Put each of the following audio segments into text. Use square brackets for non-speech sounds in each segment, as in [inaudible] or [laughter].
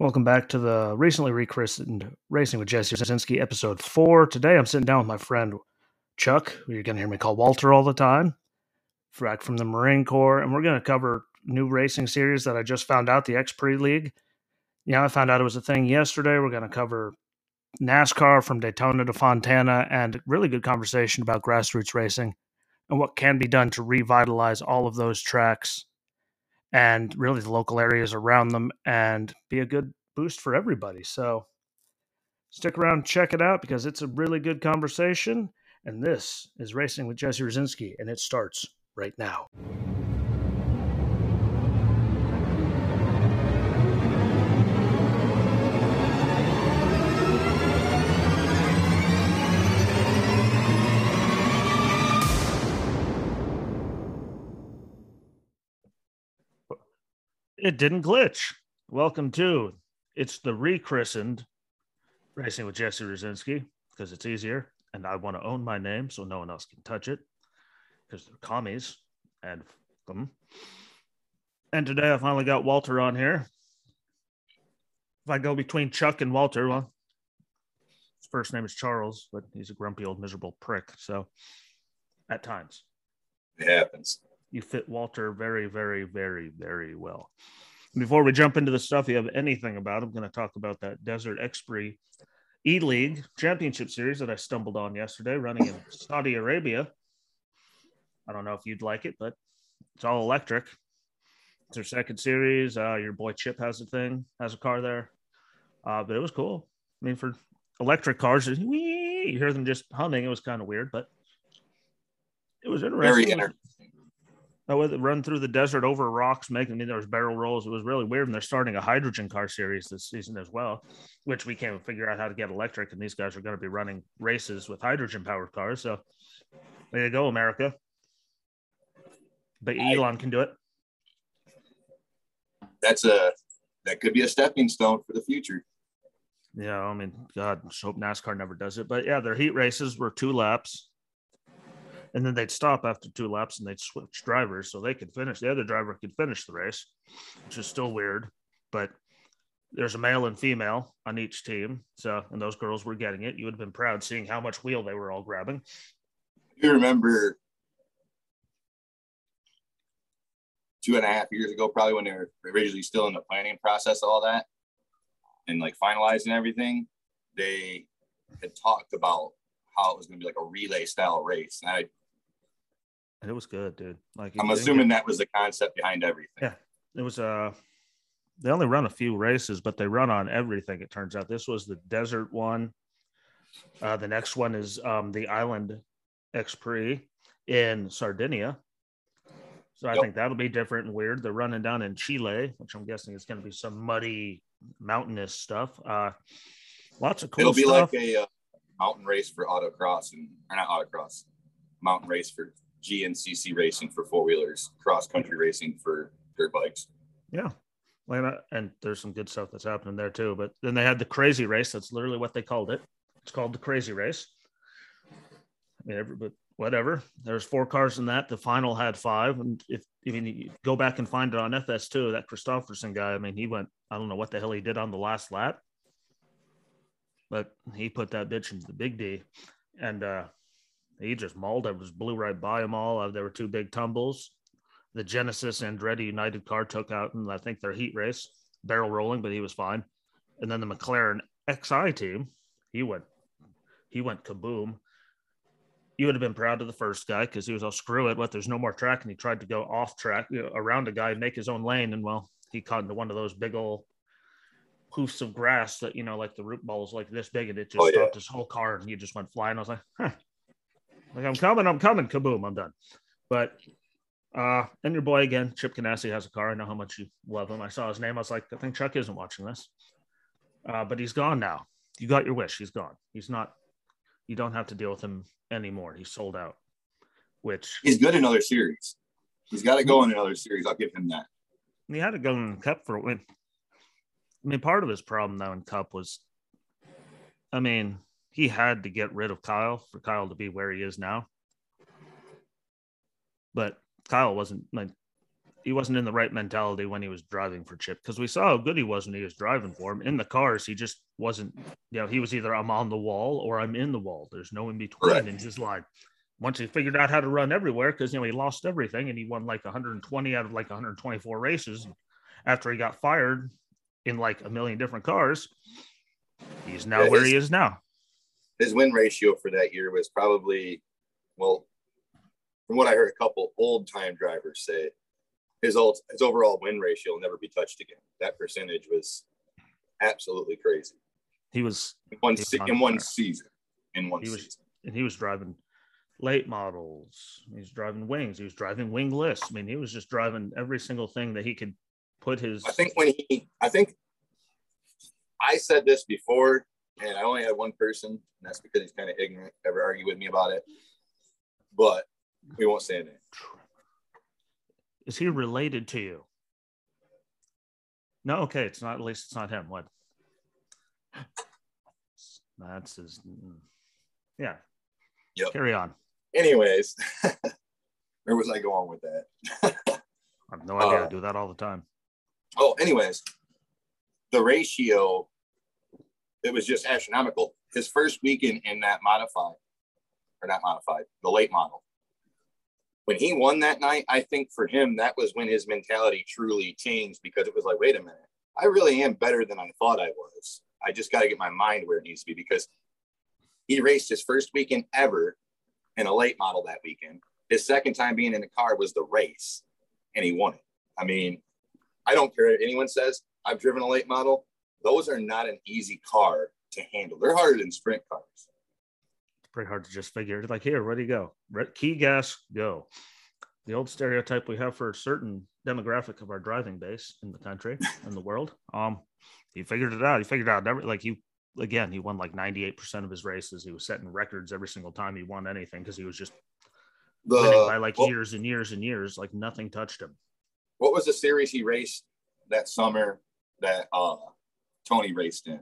Welcome back to the recently rechristened Racing with Jesse Rucinski, episode four. Today I'm sitting down with my friend Chuck, who you're going to hear me call Walter all the time, back from the Marine Corps, and we're going to cover new racing series that I just found out, the X Prix League. Yeah, I found out it was a thing yesterday. We're going to cover NASCAR from Daytona to Fontana and really good conversation about grassroots racing and what can be done to revitalize all of those tracks and really the local areas around them and be a good boost for everybody. So stick around, check it out because it's a really good conversation. And this is Racing with Jesse Rucinski, and it starts right now. It didn't glitch. Welcome to it's the rechristened Racing with Jesse Rucinski because it's easier and I want to own my name so no one else can touch it because they're commies and them. Mm. And today I finally got Walter on here. If I go between Chuck and Walter, well, his first name is Charles, but he's a grumpy old miserable prick. So at times it happens you fit Walter very, very, very, very well. Before we jump into the stuff you have anything about, I'm going to talk about that Desert X Prix E League Championship Series that I stumbled on yesterday, running in Saudi Arabia. I don't know if you'd like it, but it's all electric. It's their second series. Uh, your boy Chip has a thing, has a car there, uh, but it was cool. I mean, for electric cars, you hear them just humming. It was kind of weird, but it was interesting. Very interesting. I would run through the desert over rocks, making I mean there was barrel rolls. It was really weird. And they're starting a hydrogen car series this season as well, which we can't figure out how to get electric. And these guys are going to be running races with hydrogen powered cars. So there you go, America. But Elon can do it. That's a that could be a stepping stone for the future. Yeah, I mean, God, I hope NASCAR never does it. But yeah, their heat races were two laps and then they'd stop after two laps and they'd switch drivers so they could finish. The other driver could finish the race, which is still weird, but there's a male and female on each team. So, and those girls were getting it. You would have been proud seeing how much wheel they were all grabbing. You remember two and a half years ago, probably when they were originally still in the planning process, all that, and like finalizing everything, they had talked about how it was going to be like a relay style race. And I it was good, dude. Like I'm assuming get... that was the concept behind everything. Yeah, it was. Uh, they only run a few races, but they run on everything. It turns out this was the desert one. Uh, the next one is um, the Island X Prix in Sardinia. So I yep. think that'll be different and weird. They're running down in Chile, which I'm guessing is going to be some muddy, mountainous stuff. Uh, lots of cool. It'll be stuff. like a uh, mountain race for autocross and or not autocross, mountain race for GNCC racing for four wheelers, cross country racing for dirt bikes. Yeah. And there's some good stuff that's happening there too. But then they had the crazy race. That's literally what they called it. It's called the crazy race. I mean, every, but whatever. There's four cars in that. The final had five. And if I mean, you go back and find it on FS2, that Kristoffersson guy, I mean, he went, I don't know what the hell he did on the last lap, but he put that bitch into the big D. And uh, he just mauled it, was blew right by them all. Uh, there were two big tumbles. The Genesis Andretti United car took out, and I think their heat race, barrel rolling, but he was fine. And then the McLaren XE team, he went, he went kaboom. You would have been proud of the first guy because he was all screw it. What? There's no more track, and he tried to go off track you know, around a guy, make his own lane, and well, he caught into one of those big old hoofs of grass that you know, like the root balls like this big, and it just oh, stopped yeah. his whole car, and he just went flying. I was like, huh, like I'm coming, I'm coming, kaboom, I'm done. But uh, and your boy again, Chip Ganassi has a car. I know how much you love him. I saw his name. I was like, I think Chuck isn't watching this. Uh, but he's gone now. You got your wish. He's gone. He's not. You don't have to deal with him anymore. He's sold out. Which he's good in other series. He's got to go in another series. I'll give him that. He had to go in Cup for. a win. I mean, part of his problem though in Cup was, I mean, he had to get rid of Kyle for Kyle to be where he is now. But Kyle wasn't like he wasn't in the right mentality when he was driving for Chip because we saw how good he was when he was driving for him in the cars. He just wasn't, you know, he was either I'm on the wall or I'm in the wall. There's no in between right. in his line. Once he figured out how to run everywhere, because you know he lost everything and he won like 120 out of like 124 races after he got fired in like a million different cars. He's now yeah, where he is now. His win ratio for that year was probably, well, from what I heard, a couple old time drivers say his old his overall win ratio will never be touched again. That percentage was absolutely crazy. He was in one, was in one season. In one he season, and he was driving late models. He was driving wings. He was driving wingless. I mean, he was just driving every single thing that he could put his. I think when he, I think I said this before, and I only had one person, and that's because he's kind of ignorant, ever argue with me about it. But we won't say anything. Is he related to you? No, okay, it's not. At least it's not him. What? That's his. Yeah. Yep. Carry on. Anyways, [laughs] where was I going with that? I have no idea. Uh, I do that all the time. Oh, anyways, the ratio, it was just astronomical. His first weekend in that modified, or not modified, the late model, when he won that night, I think for him, that was when his mentality truly changed because it was like, wait a minute, I really am better than I thought I was. I just got to get my mind where it needs to be because he raced his first weekend ever in a late model that weekend. His second time being in the car was the race, and he won it. I mean, I don't care what anyone says. I've driven a late model. Those are not an easy car to handle. They're harder than sprint cars It's pretty hard to just figure. It. Like, here, ready do go? Key gas, go. The old stereotype we have for a certain demographic of our driving base in the country [laughs] and the world. Um, he figured it out. He figured out every like he again, he won like 98% of his races. He was setting records every single time he won anything because he was just the, winning by like well, years and years and years, like nothing touched him. What was the series he raced that summer that uh Tony raced in?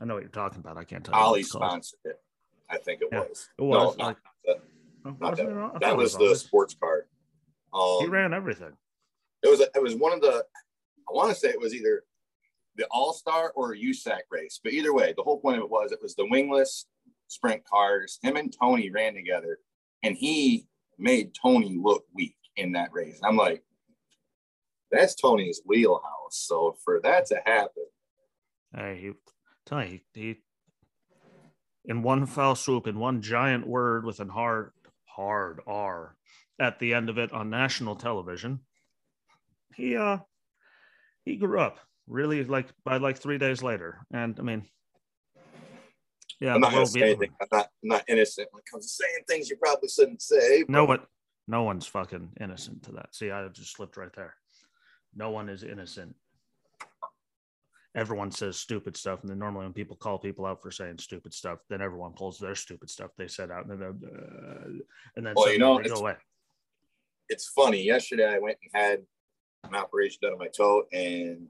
I know what you're talking about. I can't tell. Ollie sponsored it. I think it yeah, was. It was. No, like, not, the, not that. that was, was the sports car. Um, he ran everything. It was. It was one of the. I want to say it was either the All Star or USAC race, but either way, the whole point of it was it was the wingless sprint cars. Him and Tony ran together, and he made Tony look weak in that race. I'm like, that's Tony's wheelhouse. So for that to happen, hey, he, you, he, he in one foul swoop, in one giant word with an hard, hard R at the end of it on national television. He uh he grew up really like by like three days later. And I mean, yeah, I'm not gonna say anything. I'm not I'm not innocent when it comes to saying things you probably shouldn't say. But... No, what no one's fucking innocent to that. See, I just slipped right there. No one is innocent everyone says stupid stuff, and then normally when people call people out for saying stupid stuff, then everyone pulls their stupid stuff they said out, and then uh, and then well, you know, go away. It's funny. Yesterday, I went and had an operation done on my toe, and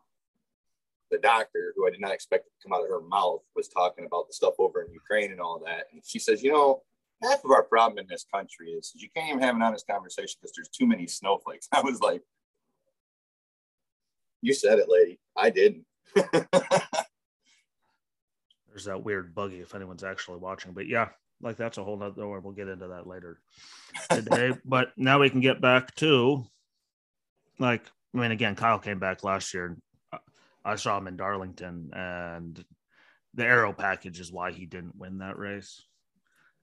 the doctor, who I did not expect to come out of her mouth, was talking about the stuff over in Ukraine and all that. And she says, you know, half of our problem in this country is you can't even have an honest conversation because there's too many snowflakes. [laughs] I was like, you said it, lady. I didn't. [laughs] There's that weird buggy if anyone's actually watching. But yeah, like that's a whole nother one. We'll get into that later today. [laughs] but now we can get back to like, I mean, again, Kyle came back last year. I saw him in Darlington, and the aero package is why he didn't win that race.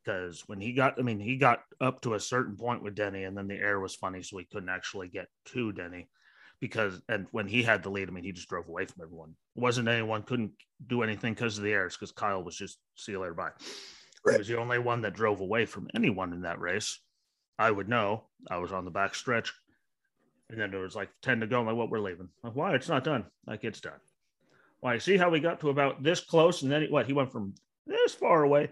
Because when he got, I mean, he got up to a certain point with Denny, and then the air was funny, so he couldn't actually get to Denny because and when he had the lead, I mean, he just drove away from everyone. It wasn't anyone couldn't do anything because of the airs because Kyle was just see you later bye. Right. He was the only one that drove away from anyone in that race. I would know. I was on the back stretch, and then there was like ten to go. I'm like, what? We're leaving. Like, why? It's not done. Like it's done. Why? See how we got to about this close, and then he, what? He went from this far away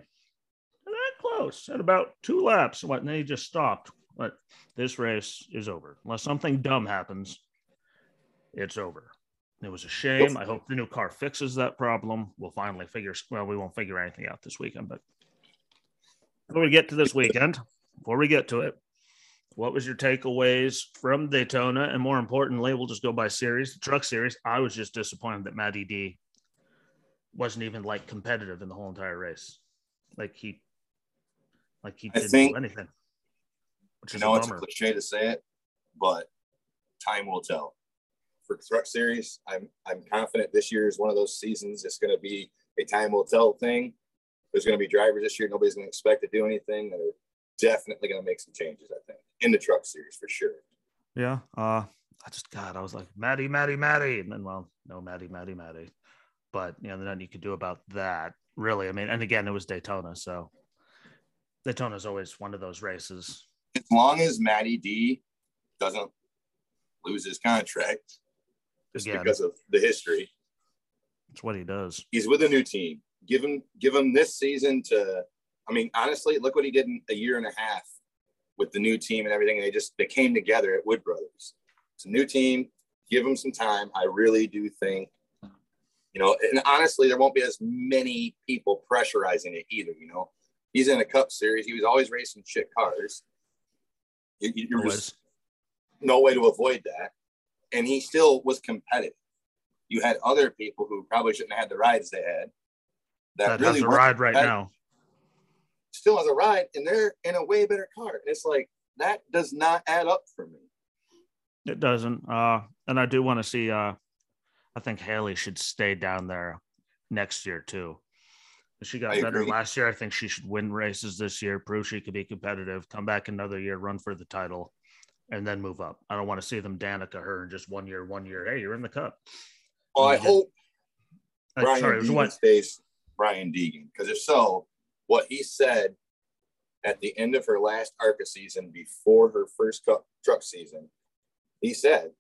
that close at about two laps. What? And then he just stopped. But this race is over unless something dumb happens it's over. It was a shame. I hope the new car fixes that problem. We'll finally figure. Well, we won't figure anything out this weekend, but before we get to this weekend, before we get to it, what was your takeaways from Daytona? And more importantly, we'll just go by series, the truck series. I was just disappointed that Matty D wasn't even like competitive in the whole entire race. Like he, like he didn't think, do anything. Which you know, it's a cliche to say it, but time will tell. For truck series, I'm I'm confident this year is one of those seasons. It's going to be a time will tell thing. There's going to be drivers this year. Nobody's going to expect to do anything. They're definitely going to make some changes. I think in the truck series for sure. Yeah. Uh, I just God, I was like Maddie, Maddie, Maddie, and then well, no Maddie, Maddie, Maddie. But you know, nothing you could do about that, really. I mean, and again, it was Daytona, so Daytona is always one of those races. As long as Matty D doesn't lose his contract, just because of the history, that's what he does. He's with a new team. Give him, give him this season to. I mean, honestly, look what he did in a year and a half with the new team and everything. They just they came together at Wood Brothers. It's a new team. Give them some time. I really do think, you know, and honestly, there won't be as many people pressurizing it either. You know, he's in a Cup Series. He was always racing shit cars. You're just no way to avoid that, and he still was competitive. You had other people who probably shouldn't have had the rides they had. That, that really has a ride right now still has a ride and they're in a way better car. And it's like that does not add up for me. It doesn't. Uh, and I do want to see. Uh, I think Hailie should stay down there next year too. She got I better agree. last year. I think she should win races this year, prove she could be competitive, come back another year, run for the title, and then move up. I don't want to see them Danica her in just one year, one year. Hey, you're in the cup. Well, I hope uh, Brian sorry, Deegan stays Brian Deegan because if so, what he said at the end of her last ARCA season before her first cup truck season, he said,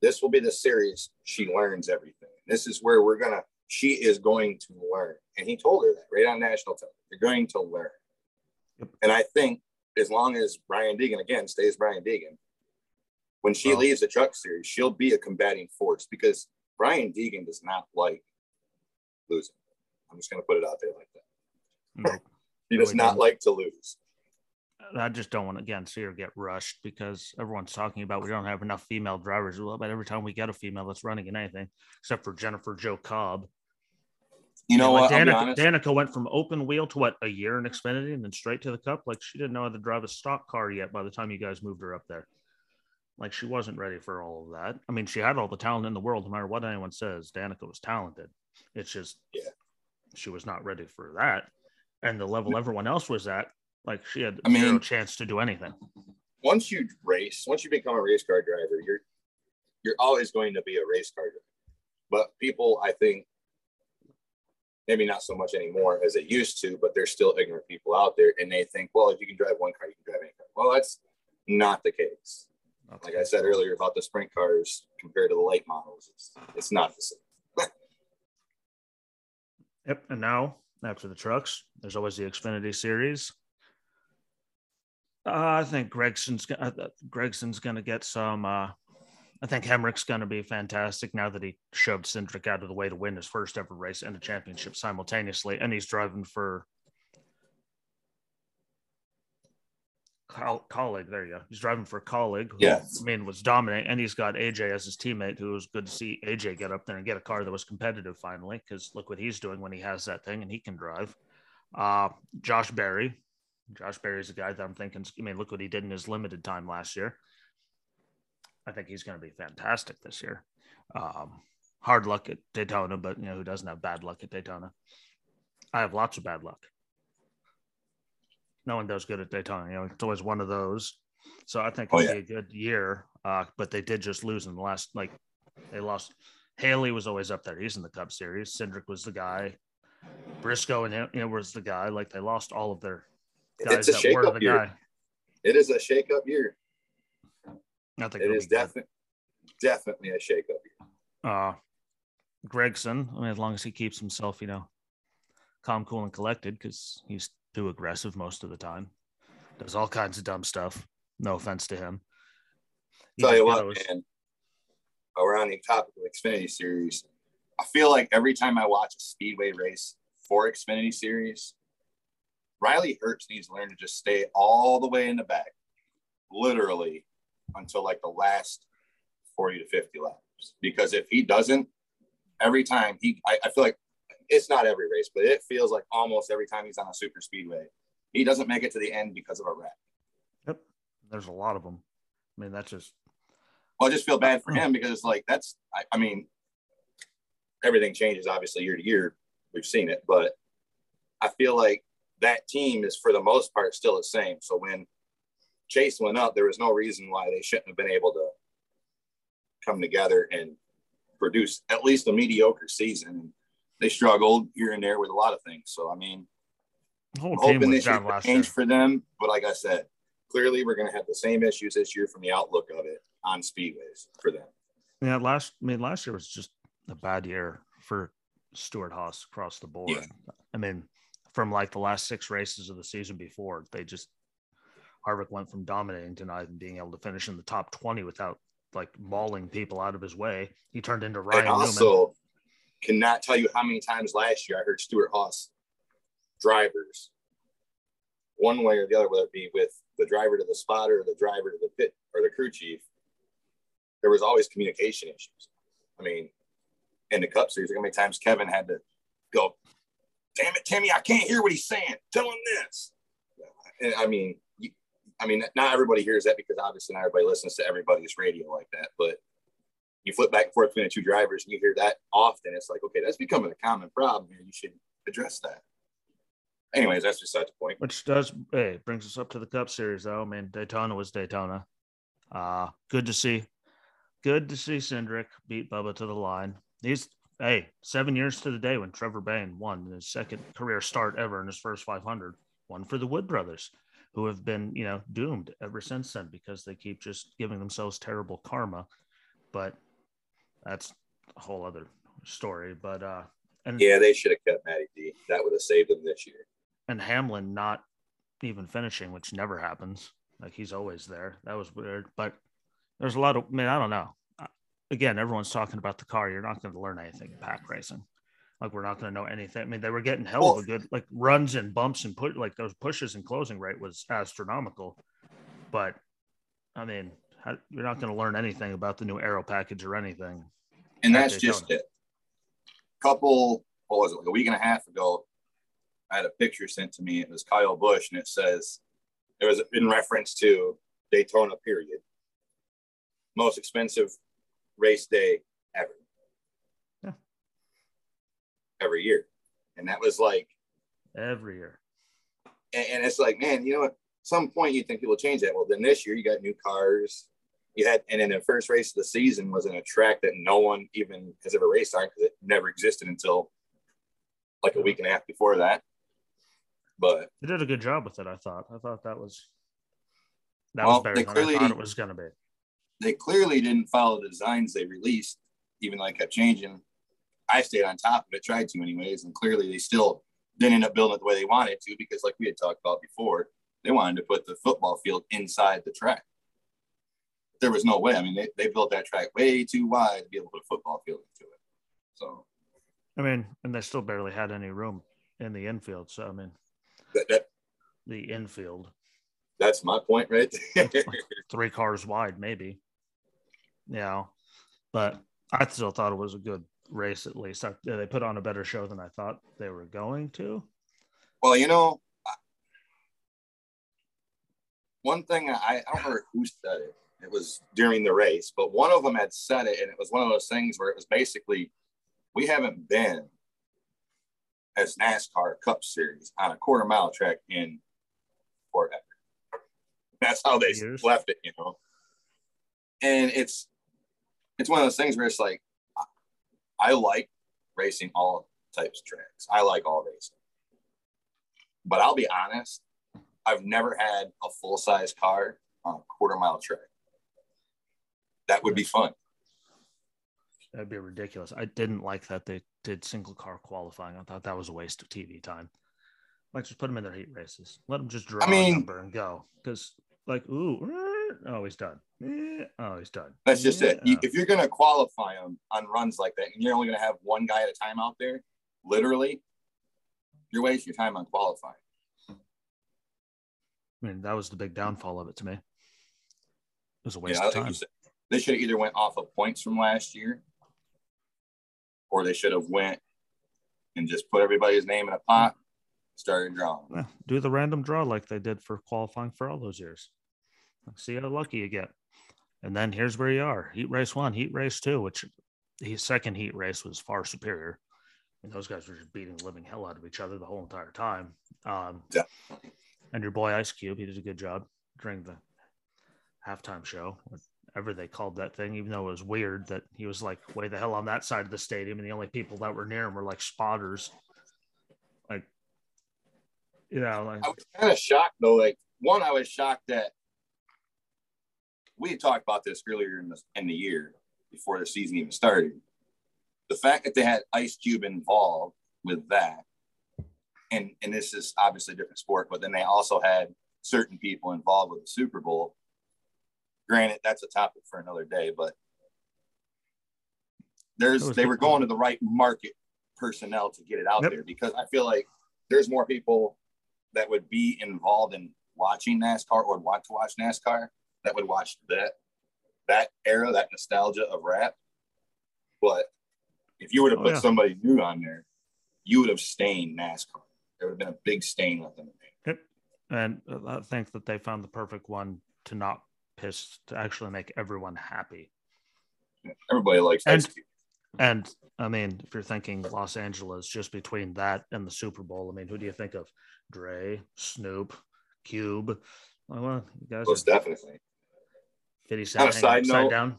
This will be the series she learns everything. This is where we're gonna, she is going to learn. And he told her that right on national television. You're going to learn. Yep. And I think as long as Brian Deegan again stays Brian Deegan, when she well, leaves the truck series, she'll be a combating force because Brian Deegan does not like losing. I'm just going to put it out there like that. No, [laughs] he does not like to lose. I just don't want to again see her get rushed because everyone's talking about we don't have enough female drivers. Well, but every time we get a female that's running in anything, except for Jennifer Jo Cobb. You know, what? Danica, Danica went from open wheel to what a year in Xfinity and then straight to the cup. Like she didn't know how to drive a stock car yet by the time you guys moved her up there. Like she wasn't ready for all of that. I mean, she had all the talent in the world, no matter what anyone says. Danica was talented. It's just yeah, she was not ready for that and the level everyone else was at, like she had I zero chance to do anything. Once you race, once you become a race car driver, you're you're always going to be a race car driver. But people, I think, maybe not so much anymore as it used to, but there's still ignorant people out there, and they think, well, if you can drive one car, you can drive any car. Well, that's not the case. Not like I said earlier about the sprint cars compared to the light models, it's, it's not the same. [laughs] yep. And now after the trucks. There's always the Xfinity Series. Uh, I think Gregson's uh, Gragson's going to get some. Uh, I think Hemric's going to be fantastic now that he shoved Cindric out of the way to win his first ever race and a championship simultaneously, and he's driving for Kaulig. There you go. He's driving for Kaulig. Who, yes. I mean, was dominant, and he's got AJ as his teammate, who was good to see AJ get up there and get a car that was competitive finally. Because look what he's doing when he has that thing, and he can drive. Uh, Josh Berry. Josh Berry is a guy that I'm thinking. I mean, look what he did in his limited time last year. I think he's going to be fantastic this year. Um, hard luck at Daytona, but you know who doesn't have bad luck at Daytona? I have lots of bad luck no one does good at Daytona. You know, it's always one of those. So I think oh, it'll yeah. be a good year. Uh, but they did just lose in the last like they lost. Haley was always up there. He's in the Cup Series. Cindric was the guy. Briscoe and you know, was the guy. Like they lost all of their guys that were the year. guy. It is a shake-up year. It is definitely definitely a shake-up. Uh, Gragson. I mean, as long as he keeps himself, you know, calm, cool, and collected, because he's too aggressive most of the time. Does all kinds of dumb stuff. No offense to him. He Tell you what, goes. man. Around the topic of Xfinity Series, I feel like every time I watch a speedway race for Xfinity Series, Riley Herbst needs to learn to just stay all the way in the back. literally until like the last 40 to 50 laps. Because if he doesn't, every time he, I, I feel like it's not every race, but it feels like almost every time he's on a super speedway, he doesn't make it to the end because of a wreck. Yep. There's a lot of them. I mean, that's just. Well, I just feel bad for him because, it's like, that's, I, I mean, everything changes obviously year to year. We've seen it, but I feel like that team is for the most part still the same. So when Chase went up, there was no reason why they shouldn't have been able to come together and produce at least a mediocre season. They struggled here and there with a lot of things. So I mean, I'm hoping this year change for them. But like I said, clearly we're going to have the same issues this year from the outlook of it on speedways for them. Yeah, last I mean last year was just a bad year for Stewart-Haas across the board. Yeah. I mean, from like the last six races of the season before, they just Harvick went from dominating to not even being able to finish in the top 20 without like mauling people out of his way. He turned into Ryan. And also, Newman. cannot tell you how many times last year I heard Stewart-Haas drivers, one way or the other, whether it be with the driver to the spotter or the driver to the pit or the crew chief, there was always communication issues. I mean, in the Cup Series, how many times Kevin had to go, "Damn it, Timmy, I can't hear what he's saying. Tell him this." And I mean, I mean, not everybody hears that because obviously not everybody listens to everybody's radio like that. But you flip back and forth between the two drivers and you hear that often. It's like, okay, that's becoming a common problem here. You should address that. Anyways, that's such a point. Which does hey brings us up to the Cup Series though. I mean, Daytona was Daytona. Uh good to see. Good to see Cindric beat Bubba to the line. He's hey seven years to the day when Trevor Bayne won his second career start ever in his first 500. One for the Wood brothers who have been, you know, doomed ever since then because they keep just giving themselves terrible karma. But that's a whole other story. But uh and yeah, they should have kept Matty D. That would have saved them this year. And Hamlin not even finishing, which never happens. Like he's always there. That was weird. But there's a lot of I mean, I don't know. Again, everyone's talking about the car. You're not going to learn anything in pack racing. Like we're not going to know anything. I mean, they were getting hell well, of a good like runs and bumps and put like those pushes and closing rate was astronomical. But I mean, how, you're not going to learn anything about the new aero package or anything. And that's just it. Couple, what was it, like a week and a half ago? I had a picture sent to me. It was Kyle Busch, and it says it was in reference to Daytona. Period. Most expensive race day ever every year. And that was like every year. And, and it's like, man, you know, at some point you think people will change that. Well, then this year you got new cars. You had, and then the first race of the season was in a track that no one even has ever raced on because it never existed until like a week and a half before that. But they did a good job with it. I thought. I thought that was that well, was better clearly, than I thought it was going to be. They clearly didn't follow the designs they released, even though I kept changing. I stayed on top of it, tried to anyways, and clearly they still didn't end up building it the way they wanted to because, like we had talked about before, they wanted to put the football field inside the track. There was no way. I mean, they, they built that track way too wide to be able to put a football field into it. So, I mean, and they still barely had any room in the infield. So, I mean, that, that the infield. That's my point, right? three cars wide, maybe. Yeah, but I still thought it was a good race at least. They put on a better show than I thought they were going to. Well, you know, one thing I, I don't remember who said it. It was during the race, but one of them had said it, and it was one of those things where it was basically, we haven't been as NASCAR Cup Series on a quarter mile track in forever. That's how they Years. left it, you know. And it's it's one of those things where it's like I like racing all types of tracks. I like all racing. But I'll be honest, I've never had a full size car on a quarter mile track. That would be fun. That'd be ridiculous. I didn't like that they did single car qualifying. I thought that was a waste of TV time. Like, just put them in their heat races. Let them just draw I mean, a number and go. Because, like, ooh, Oh, he's done. Oh, he's done. That's just it. If you're going to qualify them on runs like that, and you're only going to have one guy at a time out there, literally, you're wasting your time on qualifying. I mean, that was the big downfall of it to me. It was a waste Yeah, of time. said- they should have either went off of points from last year, or they should have went and just put everybody's name in a pot, started drawing. Yeah, do the random draw like they did for qualifying for all those years. See how lucky you get. And then here's where you are. Heat race one, heat race two, which the second heat race was far superior. And those guys were just beating the living hell out of each other the whole entire time. Um, Definitely. and your boy Ice Cube, he did a good job during the halftime show, whatever they called that thing, even though it was weird that he was like way the hell on that side of the stadium, and the only people that were near him were like spotters. Like, you know, like I was kind of shocked though. Like one, I was shocked that we had talked about this earlier in the in the year before the season even started. The fact that they had Ice Cube involved with that, and and this is obviously a different sport, but then they also had certain people involved with the Super Bowl. Granted, that's a topic for another day, but there's they were going to the right market personnel to get it out Yep. there because I feel like there's more people that would be involved in watching NASCAR or want to watch NASCAR that would watch that that era, that nostalgia of rap. But if you were to Oh, put yeah. somebody new on there, you would have stained NASCAR. There would have been a big stain left in the name. and I think that they found the perfect one to not piss to actually make everyone happy. Everybody likes And-. And I mean, if you're thinking Los Angeles, just between that and the Super Bowl, I mean, who do you think of? Dre, Snoop, Cube. Well, you guys Most are definitely. 50 On Cent a side upside note, down.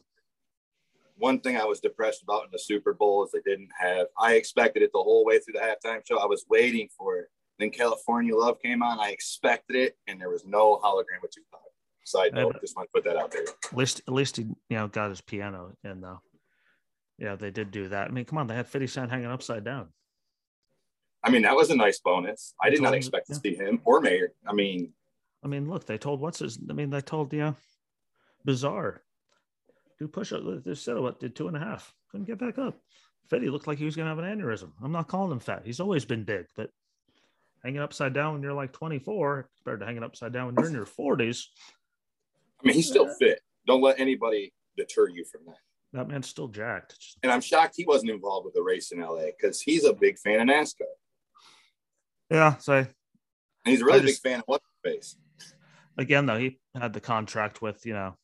One thing I was depressed about in the Super Bowl is they didn't have. I expected it the whole way through the halftime show. I was waiting for it. Then California Love came on. I expected it, and there was no hologram with Tupac. Side note, but- just want to put that out there. At least, at least he, you know, got his piano in though. Yeah, they did do that. I mean, come on, they had 50 Cent hanging upside down. I mean, that was a nice bonus. I did not expect to see him or Mayor. I mean, I mean, look, they told what's his. I mean, they told you, know, bizarre. Do push up. Said what did two and a half. Couldn't get back up. Fetty looked like he was gonna have an aneurysm. I'm not calling him fat. He's always been big, but hanging upside down when you're like 24 compared to hanging upside down when you're in your 40s, I mean, he's still fit. Don't let anybody deter you from that. that man's still jacked. And I'm shocked he wasn't involved with the race in LA because he's a big fan of NASCAR. yeah. So And he's a really just- big fan of what's his face. again, though, he had the contract with you know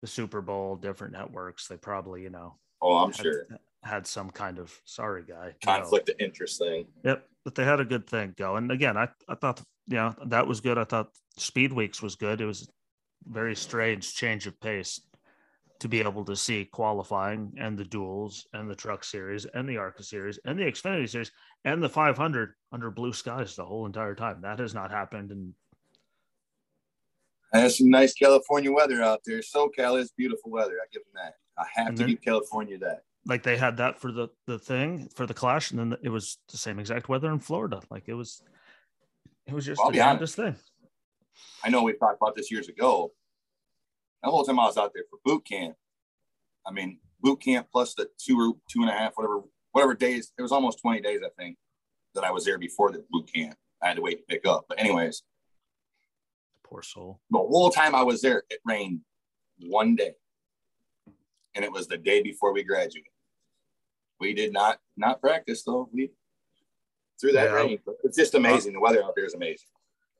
the Super Bowl, different networks. They probably you know Oh, I'm had, sure. had some kind of sorry guy. Conflict of interest thing. Yep, but they had a good thing going. Again, I, I thought you know that was good. I thought Speed Weeks was good. It was very strange change of pace to be able to see qualifying and the duels and the Truck Series and the Arca Series and the Xfinity Series and the 500 under blue skies the whole entire time. That has not happened in And there's some nice California weather out there. SoCal is beautiful weather. I give them that. I have And to then- give California that. like they had that for the the thing for the clash, and then it was the same exact weather in Florida. Like it was, it was just I'll the damnedest thing. I know we talked about this years ago. The whole time I was out there for boot camp, I mean, boot camp plus the two or two and a half, whatever, whatever days. It was almost 20 days, I think, that I was there before the boot camp. I had to wait to pick up. But anyways, Poor soul. the whole time I was there, it rained one day, and it was the day before we graduated. We did not not practice though. We through that Yeah. rain. It's just amazing. The weather out there is amazing.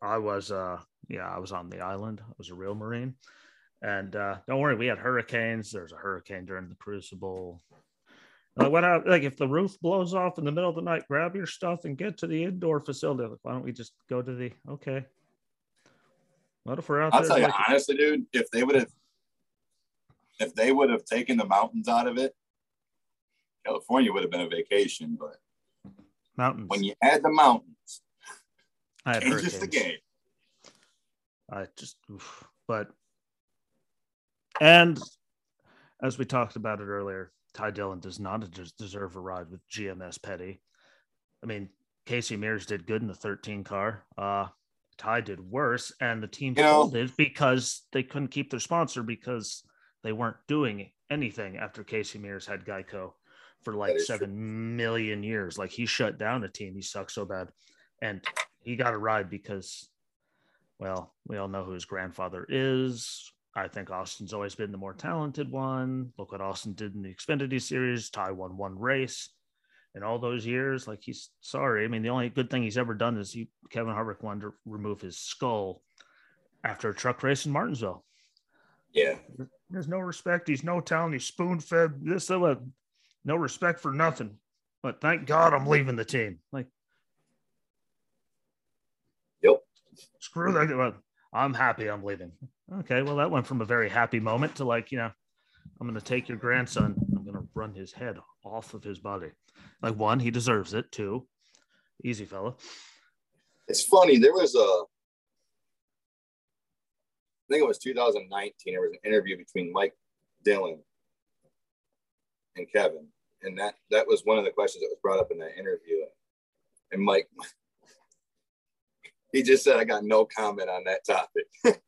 I was uh yeah, I was on the island. I was a real Marine. And uh don't worry, we had hurricanes. There's a hurricane during the crucible. Like what hap- like if the roof blows off in the middle of the night, grab your stuff and get to the indoor facility. Like, why don't we just go to the okay? What if we're out I'll there? tell you like- honestly, dude, if they would have if they would have taken the mountains out of it, California would have been a vacation. But mountains. when you add the mountains, I had changes the game. I just, oof. but, and as we talked about it earlier, Ty Dillon does not deserve a ride with GMS Petty. I mean, Casey Mears did good in the 13 car. Uh, Ty did worse, and the team You know- folded because they couldn't keep their sponsor because they weren't doing anything after Casey Mears had Geico for like is true. seven million years. Like he shut down a team. He sucked so bad, and he got a ride because Well, we all know who his grandfather is. I think Austin's always been the more talented one. Look what Austin did in the Xfinity series. Ty won one race in all those years. Like he's sorry. I mean, the only good thing he's ever done is he Kevin Harvick wanted to remove his skull after a truck race in Martinsville. Yeah. There's no respect. He's no talent. He's spoon fed. This, that, no respect for nothing. But thank God I'm leaving the team. Like, yep. Screw that. Well, I'm happy I'm leaving. Okay. Well, that went from a very happy moment to like, you know, I'm going to take your grandson. Run his head off of his body. Like, one, he deserves it. Two, easy fella. It's funny. There was a, I think it was 2019. There was an interview between Mike Dillon and Kevin, and that that was one of the questions that was brought up in that interview. And Mike, [laughs] he just said, "I got no comment on that topic," [laughs] because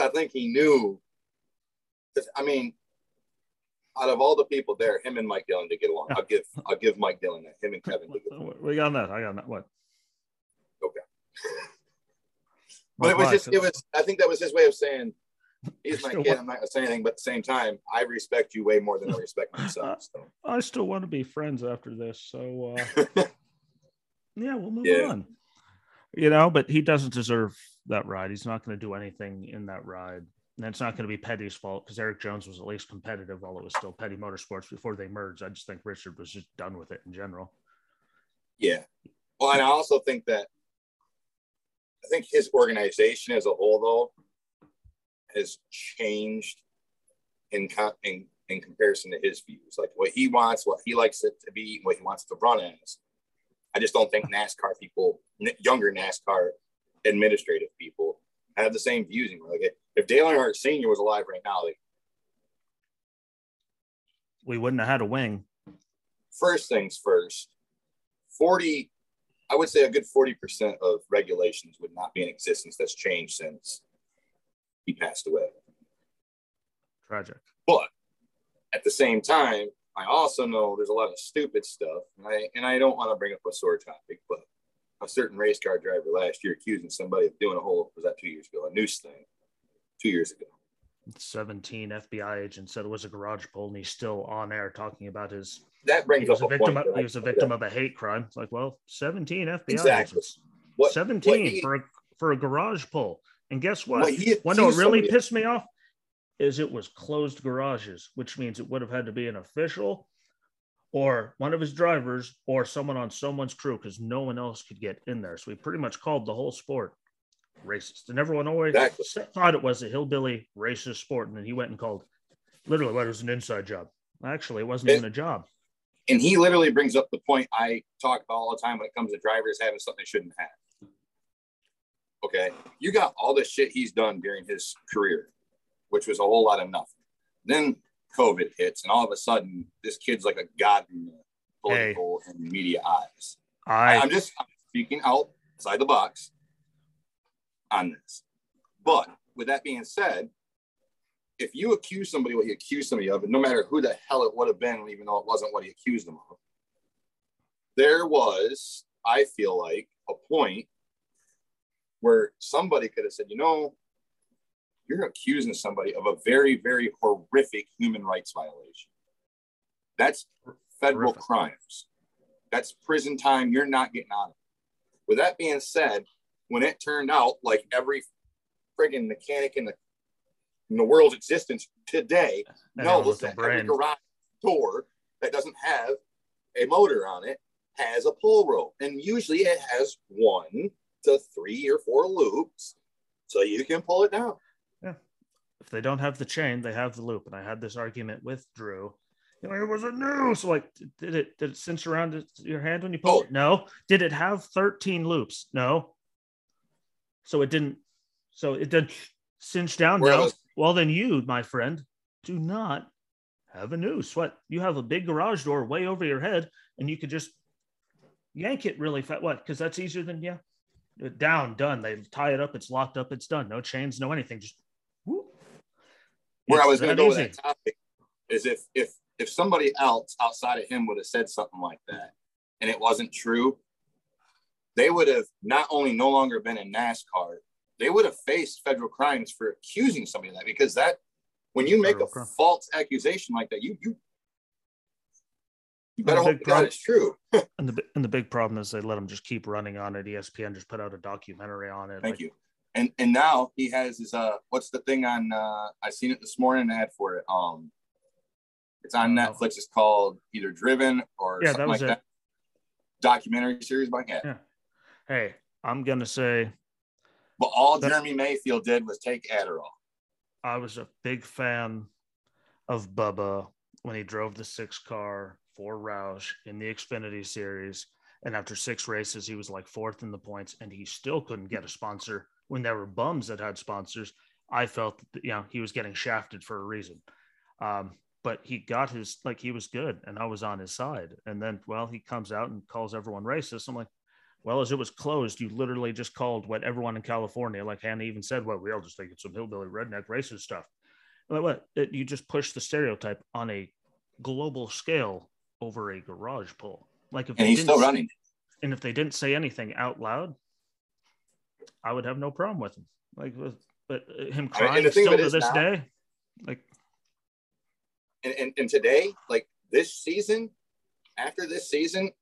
I think he knew. I mean, out of all the people there, him and Mike Dillon to get along. I'll give I'll give Mike Dillon that. Him and Kevin. We got that. I got that. What? Okay. [laughs] But it was just, it was, I think that was his way of saying, he's my kid. I'm not to say anything, but at the same time, I respect you way more than I respect [laughs] myself. So. I still want to be friends after this. So, uh, [laughs] yeah, we'll move yeah. on. You know, but he doesn't deserve that ride. He's not going to do anything in that ride. And it's not going to be Petty's fault because Erik Jones was at least competitive while it was still Petty Motorsports before they merged. I just think Richard was just done with it in general. Yeah. Well, and I also think that I think his organization as a whole, though, has changed in, in in comparison to his views, like what he wants, what he likes it to be, what he wants to run as. I just don't think NASCAR people, younger NASCAR administrative people, have the same views anymore. Like if Dale Earnhardt Senior was alive right now, like we wouldn't have had a wing. First things first, forty I would say a good 40% of regulations would not be in existence that's changed since he passed away. Tragic. But at the same time, I also know there's a lot of stupid stuff. And I, and I don't want to bring up a sore topic, but a certain race car driver last year accusing somebody of doing a whole, was that two years ago, a noose thing, two years ago. 17 FBI agents said it was a garage pull, and he's still on air talking about his. That brings he was up a victim. Of, he was a victim of a hate crime. It's like, well, 17 FBI exactly. agents, what, 17 what he, for a for a garage pull. And guess what? what when it really somebody, pissed me off is it was closed garages, which means it would have had to be an official or one of his drivers or someone on someone's crew because no one else could get in there. So we pretty much called the whole sport racist. And everyone always exactly. thought it was a hillbilly racist sport. And then he went and called literally what was an inside job. Actually, it wasn't even a job. And he literally brings up the point I talk about all the time when it comes to drivers having something they shouldn't have. Okay. You got all the shit he's done during his career, which was a whole lot of nothing. Then COVID hits, and all of a sudden, this kid's like a god in the political hey, and media eyes. I, I'm just I'm speaking outside the box on this. But with that being said, if you accuse somebody what you accuse somebody of, and no matter who the hell it would have been, even though it wasn't what he accused them of, there was, I feel like, a point where somebody could have said, you know, you're accusing somebody of a very, very horrific human rights violation. That's federal horrific. crimes. That's prison time. You're not getting out of it. With that being said, when it turned out like every friggin' mechanic in the in the world's existence today knows that every garage door that doesn't have a motor on it has a pull rope, and usually it has one to three or four loops, so you can pull it down. Yeah. If they don't have the chain, they have the loop. And I had this argument with Drew. You know, it was a noose. Like, did it did it cinch around your hand when you pulled oh. it? No. Did it have 13 loops? No. So it didn't. So it did cinch down now. Well, then you, my friend, do not have a noose. What you have a big garage door way over your head, and you could just yank it really fast. What? Because that's easier than yeah, uh, down, done. They tie it up. It's locked up. It's done. No chains, no anything. Just whoop. Where it's I was going to go with that topic is if if if somebody else outside of him would have said something like that, and it wasn't true, they would have not only no longer been in NASCAR, they would have faced federal crimes for accusing somebody of that because that when you make a crime. false accusation like that, you you you better hope prob- it's true. [laughs] And the and the big problem is they let him just keep running on it. ESPN just put out a documentary on it. Thank Like, you. And and now he has his uh what's the thing on uh I seen it this morning an ad for it. Um it's on Oh. Netflix. It's called either Driven or Yeah, that something was like it. that. Documentary series by yeah. Yeah. Hey, I'm gonna say But all Jeremy Mayfield did was take Adderall. I was a big fan of Bubba when he drove the six car for Roush in the Xfinity series. And after six races, he was like fourth in the points, and he still couldn't get a sponsor when there were bums that had sponsors. I felt that, you know he was getting shafted for a reason. Um, but he got his like he was good, and I was on his side. And then, well, he comes out and calls everyone racist. I'm like, well, as it was closed, you literally just called what everyone in California, like Hannah even said, well, we all just think it's some hillbilly redneck racist stuff. Like what? It, you just push the stereotype on a global scale over a garage pull. Like if And they he's didn't still running. and if they didn't say anything out loud, I would have no problem with him. Like, with, but uh, him I mean, crying the thing still to this now- day, like And, and and today, like this season, after this season,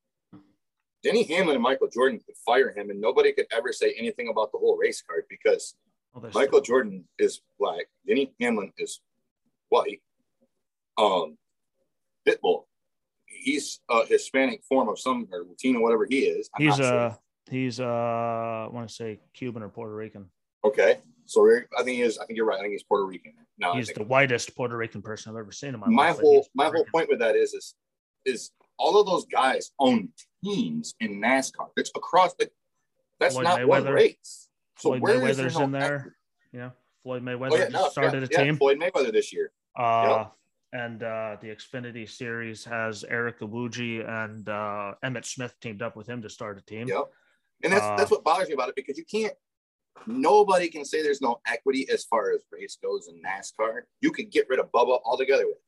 Denny Hamlin and Michael Jordan could fire him, and nobody could ever say anything about the whole race card because oh, Michael still- Jordan is black, Denny Hamlin is white. Um, Pitbull, he's a Hispanic form of some or Latino, whatever he is. I'm He's not sure. he's uh I want to say Cuban or Puerto Rican. okay. So I think he is. I think you're right. I think he's Puerto Rican. No, He's the whitest Puerto Rican person I've ever seen in my, my life. whole my whole point with that is is is all of those guys own teams in NASCAR. It's across the that's Floyd not one race. So Floyd where is there Mayweather's no in there. Yeah, Floyd Mayweather Oh yeah, no, started yeah, a yeah, team. Floyd Mayweather this year. Uh, and uh, the Xfinity series has Eric Iwuji and uh, Emmitt Smith teamed up with him to start a team. Yep. And that's Uh, that's what bothers me about it because you can't nobody can say there's no equity as far as race goes in NASCAR. You could get rid of Bubba altogether with.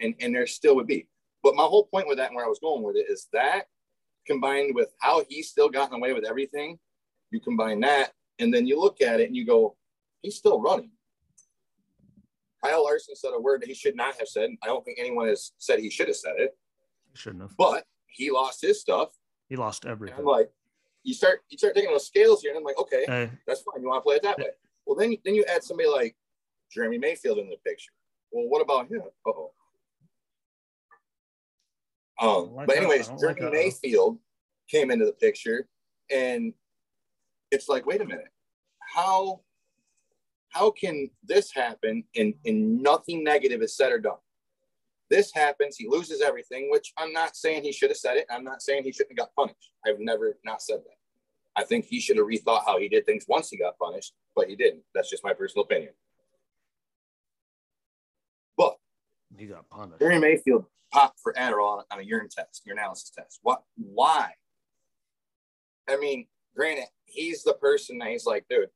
And and there still would be. But my whole point with that and where I was going with it is that combined with how he's still gotten away with everything, you combine that and then you look at it and you go, he's still running. Kyle Larson said a word that he should not have said. I don't think anyone has said he should have said it, Shouldn't have. but he lost his stuff. He lost And everything. I'm like, you start you start taking those scales here, and I'm like, okay, Hey, that's fine. You want to play it that way? Well, then then you add somebody like Jeremy Mayfield in the picture. Well, what about him? Uh-oh. Um, like but anyways, Jeremy like. Mayfield came into the picture, and it's like, wait a minute, how how can this happen and, and nothing negative is said or done? This happens, he loses everything, which I'm not saying he should have said it. I'm not saying he shouldn't have got punished. I've never not said that. I think he should have rethought how he did things once he got punished, but he didn't. That's just my personal opinion. But he got punished. Jerry Mayfield popped for Adderall on a urine test, urinalysis test. What? Why? I mean, granted, he's the person that he's like, dude,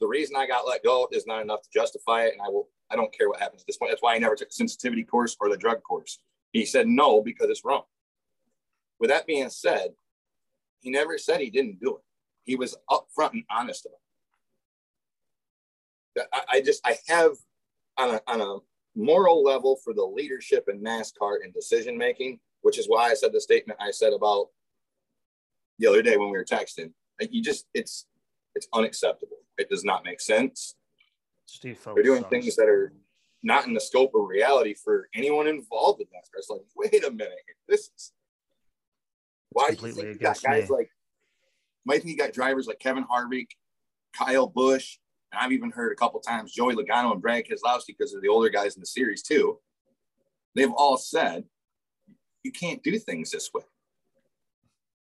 the reason I got let go is not enough to justify it, and I will. I don't care what happens at this point. That's why I never took the sensitivity course or the drug course. He said no because it's wrong. With that being said, he never said he didn't do it. He was upfront and honest about it. I, I just I have on a on a moral level for the leadership in NASCAR and decision making, which is why I said the statement I said about the other day when we were texting. Like, You just it's it's unacceptable. It does not make sense. Steve They're doing sucks. things that are not in the scope of reality for anyone involved in NASCAR. It's like, wait a minute, this is why do you think you got guys me. like might think you got drivers like Kevin Harvick, Kyle Busch, and I've even heard a couple times Joey Logano and Brad Keselowski because they're the older guys in the series too. They've all said you can't do things this way.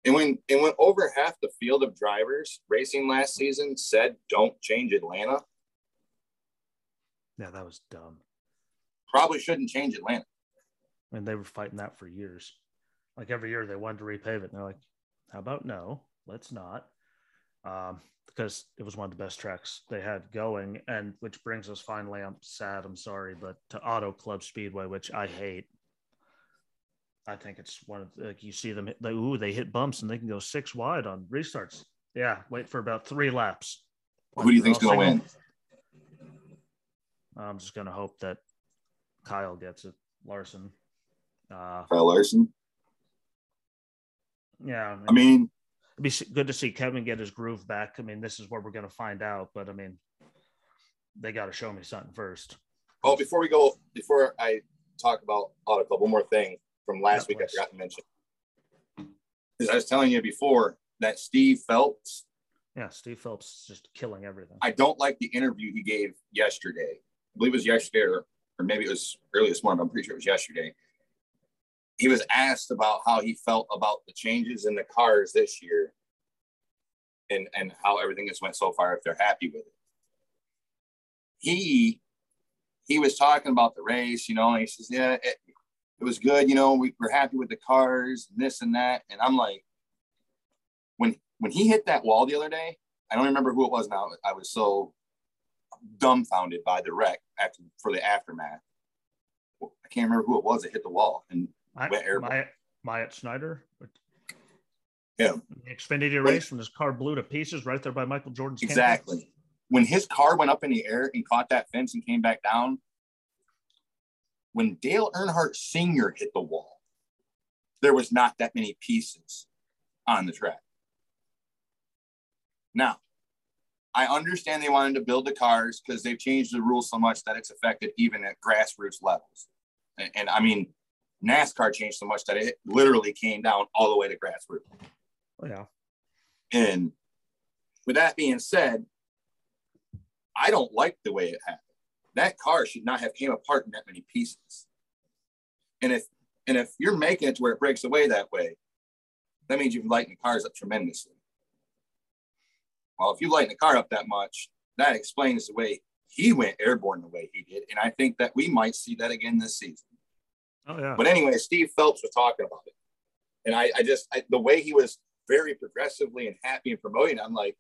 And when and when over half the field of drivers racing last season said don't change Atlanta, Yeah, that was dumb. probably shouldn't change Atlanta. And they were fighting that for years. Like every year they wanted to repave it. And they're like, how about no? Let's not. Um, because it was one of the best tracks they had going. And which brings us finally, I'm sad, I'm sorry, but to Auto Club Speedway, which I hate. I think it's one of like you see them, they, ooh, they hit bumps and they can go six wide on restarts. Yeah, wait for about three laps. Who do you think's going to win? I'm just going to hope that Kyle gets it. Larson. Uh, Kyle Larson. Yeah. I mean, I mean, be good to see Kevin get his groove back. I mean, this is where we're going to find out, but I mean, they got to show me something first. Oh, before we go, before I talk about Auto Club, one more thing from last yeah, week I forgot to mention. Because I was telling you before that Steve Phelps. Yeah, Steve Phelps is just killing everything. I don't like the interview he gave yesterday. I believe it was yesterday, or, or maybe it was early this morning. I'm pretty sure it was yesterday. He was asked about how he felt about the changes in the cars this year and, and how everything has went so far, if they're happy with it. He he was talking about the race, you know, and he says, Yeah, it, it was good, you know, we, we're happy with the cars and this and that. And I'm like, when when he hit that wall the other day, I don't remember who it was now. I was so dumbfounded by the wreck after for the aftermath. I can't remember who it was that hit the wall and I, went. Myatt Snider. Yeah. The Xfinity race when his car blew to pieces right there by Michael Jordan's exactly. Campus. When his car went up in the air and caught that fence and came back down, when Dale Earnhardt Sr. hit the wall, there was not that many pieces on the track. Now, I understand they wanted to build the cars because they've changed the rules so much that it's affected even at grassroots levels. And, and, I mean, NASCAR changed so much that it literally came down all the way to grassroots. Oh, yeah. And with that being said, I don't like the way it happened. That car should not have came apart in that many pieces. And if and if you're making it to where it breaks away that way, that means you've lightened the cars up tremendously. Well, if you lighten the car up that much, that explains the way he went airborne the way he did. And I think that we might see that again this season. Oh, yeah. But anyway, Steve Phelps was talking about it. And I, I just, I, the way he was very progressively and happy and promoting, I'm like,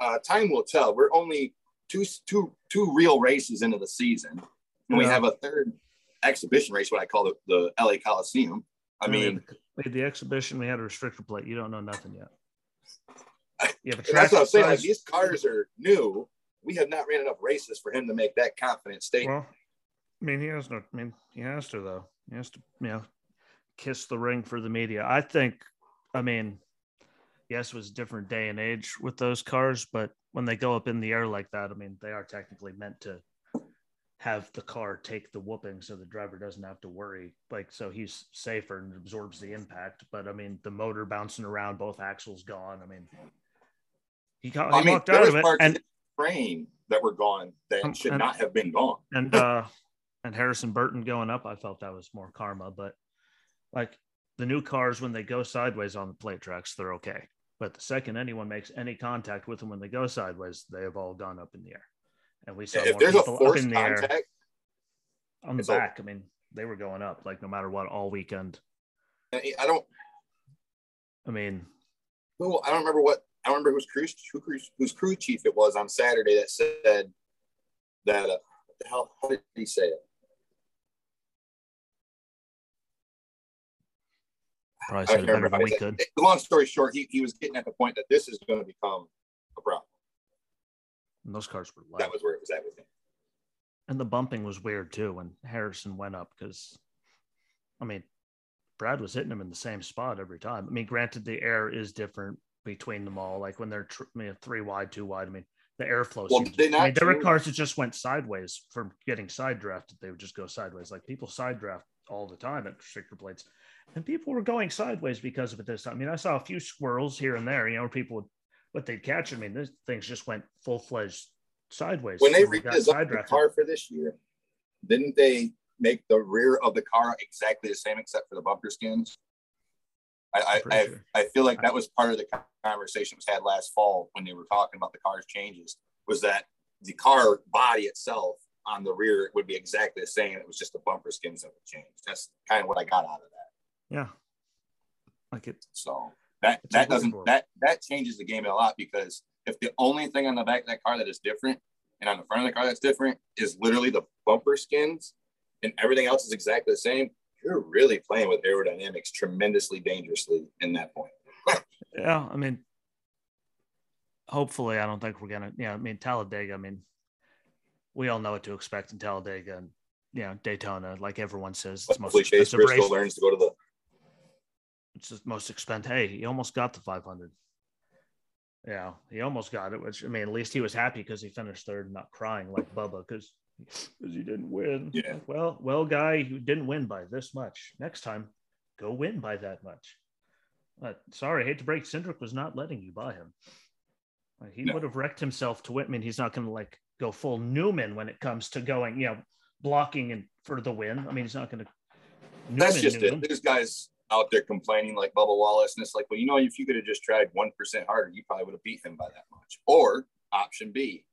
uh, time will tell. We're only two, two, two real races into the season. And yeah. we have a third exhibition race, what I call the, the LA Coliseum. I mean, we had the exhibition, we had a restrictor plate. You don't know nothing yet. Yeah, but that's what I'm saying. Like these cars are new. We have not ran enough races for him to make that confident statement. Well, I mean, he has no. I mean, he has to though. He has to, you know, kiss the ring for the media. I think. I mean, yes, it was a different day and age with those cars, but when they go up in the air like that, I mean, they are technically meant to have the car take the whooping so the driver doesn't have to worry like so he's safer and absorbs the impact but i mean the motor bouncing around both axles gone i mean he, got, he I mean, walked out of it, and frame that were gone that um, should and, not have been gone. And uh, [laughs] and Harrison Burton going up, I felt that was more karma. But like the new cars, when they go sideways on the plate tracks, they're okay. But the second anyone makes any contact with them when they go sideways, they have all gone up in the air. And we saw if there's a forced the contact, air, on the back. I mean, they were going up like no matter what all weekend. I don't. I mean, well, I don't remember what I remember whose crew, whose, whose crew chief it was on Saturday that said that. Uh, how, how did he say it? Probably said it better than we could. Long story short, he, he was getting at the point that this is going to become a problem. And those cars were light. That was where it was at with him. And the bumping was weird too when Harrison went up because, I mean, Brad was hitting him in the same spot every time. I mean, granted, the air is different between them all. Like when they're tr- I mean, three wide, two wide. I mean, the airflow. Well, I mean, there were cars that just went sideways from getting side drafted. They would just go sideways. Like people side draft all the time at restrictor plates, and people were going sideways because of it this time. I mean, I saw a few squirrels here and there. You know, people would what they'd catch. I mean, these things just went full fledged sideways. When they redesigned the car for this year, didn't they make the rear of the car exactly the same except for the bumper skins? I I, sure. I, feel like that was part of the conversation was had last fall when they were talking about the car's changes was that the car body itself on the rear would be exactly the same. It was just the bumper skins that would change. That's kind of what I got out of that. Yeah. Like it. So that that doesn't that that changes the game a lot because if the only thing on the back of that car that is different and on the front of the car that's different is literally the bumper skins and everything else is exactly the same, you're really playing with aerodynamics tremendously dangerously in that point. [laughs] yeah, I mean, hopefully, I don't think we're gonna. Yeah, I mean Talladega. I mean, we all know what to expect in Talladega and you know Daytona. Like everyone says, it's most expensive race. learns to go to the. It's the most expensive. Hey, he almost got the 500. Yeah, he almost got it. Which I mean, at least he was happy because he finished third, not crying like Bubba because because he didn't win. Yeah. Well, well, guy you didn't win by this much. Next time, go win by that much. But sorry, I hate to break. Cindric was not letting you buy him. He no. would have wrecked himself to mean, he's not going to like go full Newman when it comes to going, you know, blocking and for the win. I mean, he's not going to. That's just Newman. it. There's guys out there complaining like Bubba Wallace, and it's like, well, you know, if you could have just tried one percent harder, you probably would have beat him by that much. Or option B,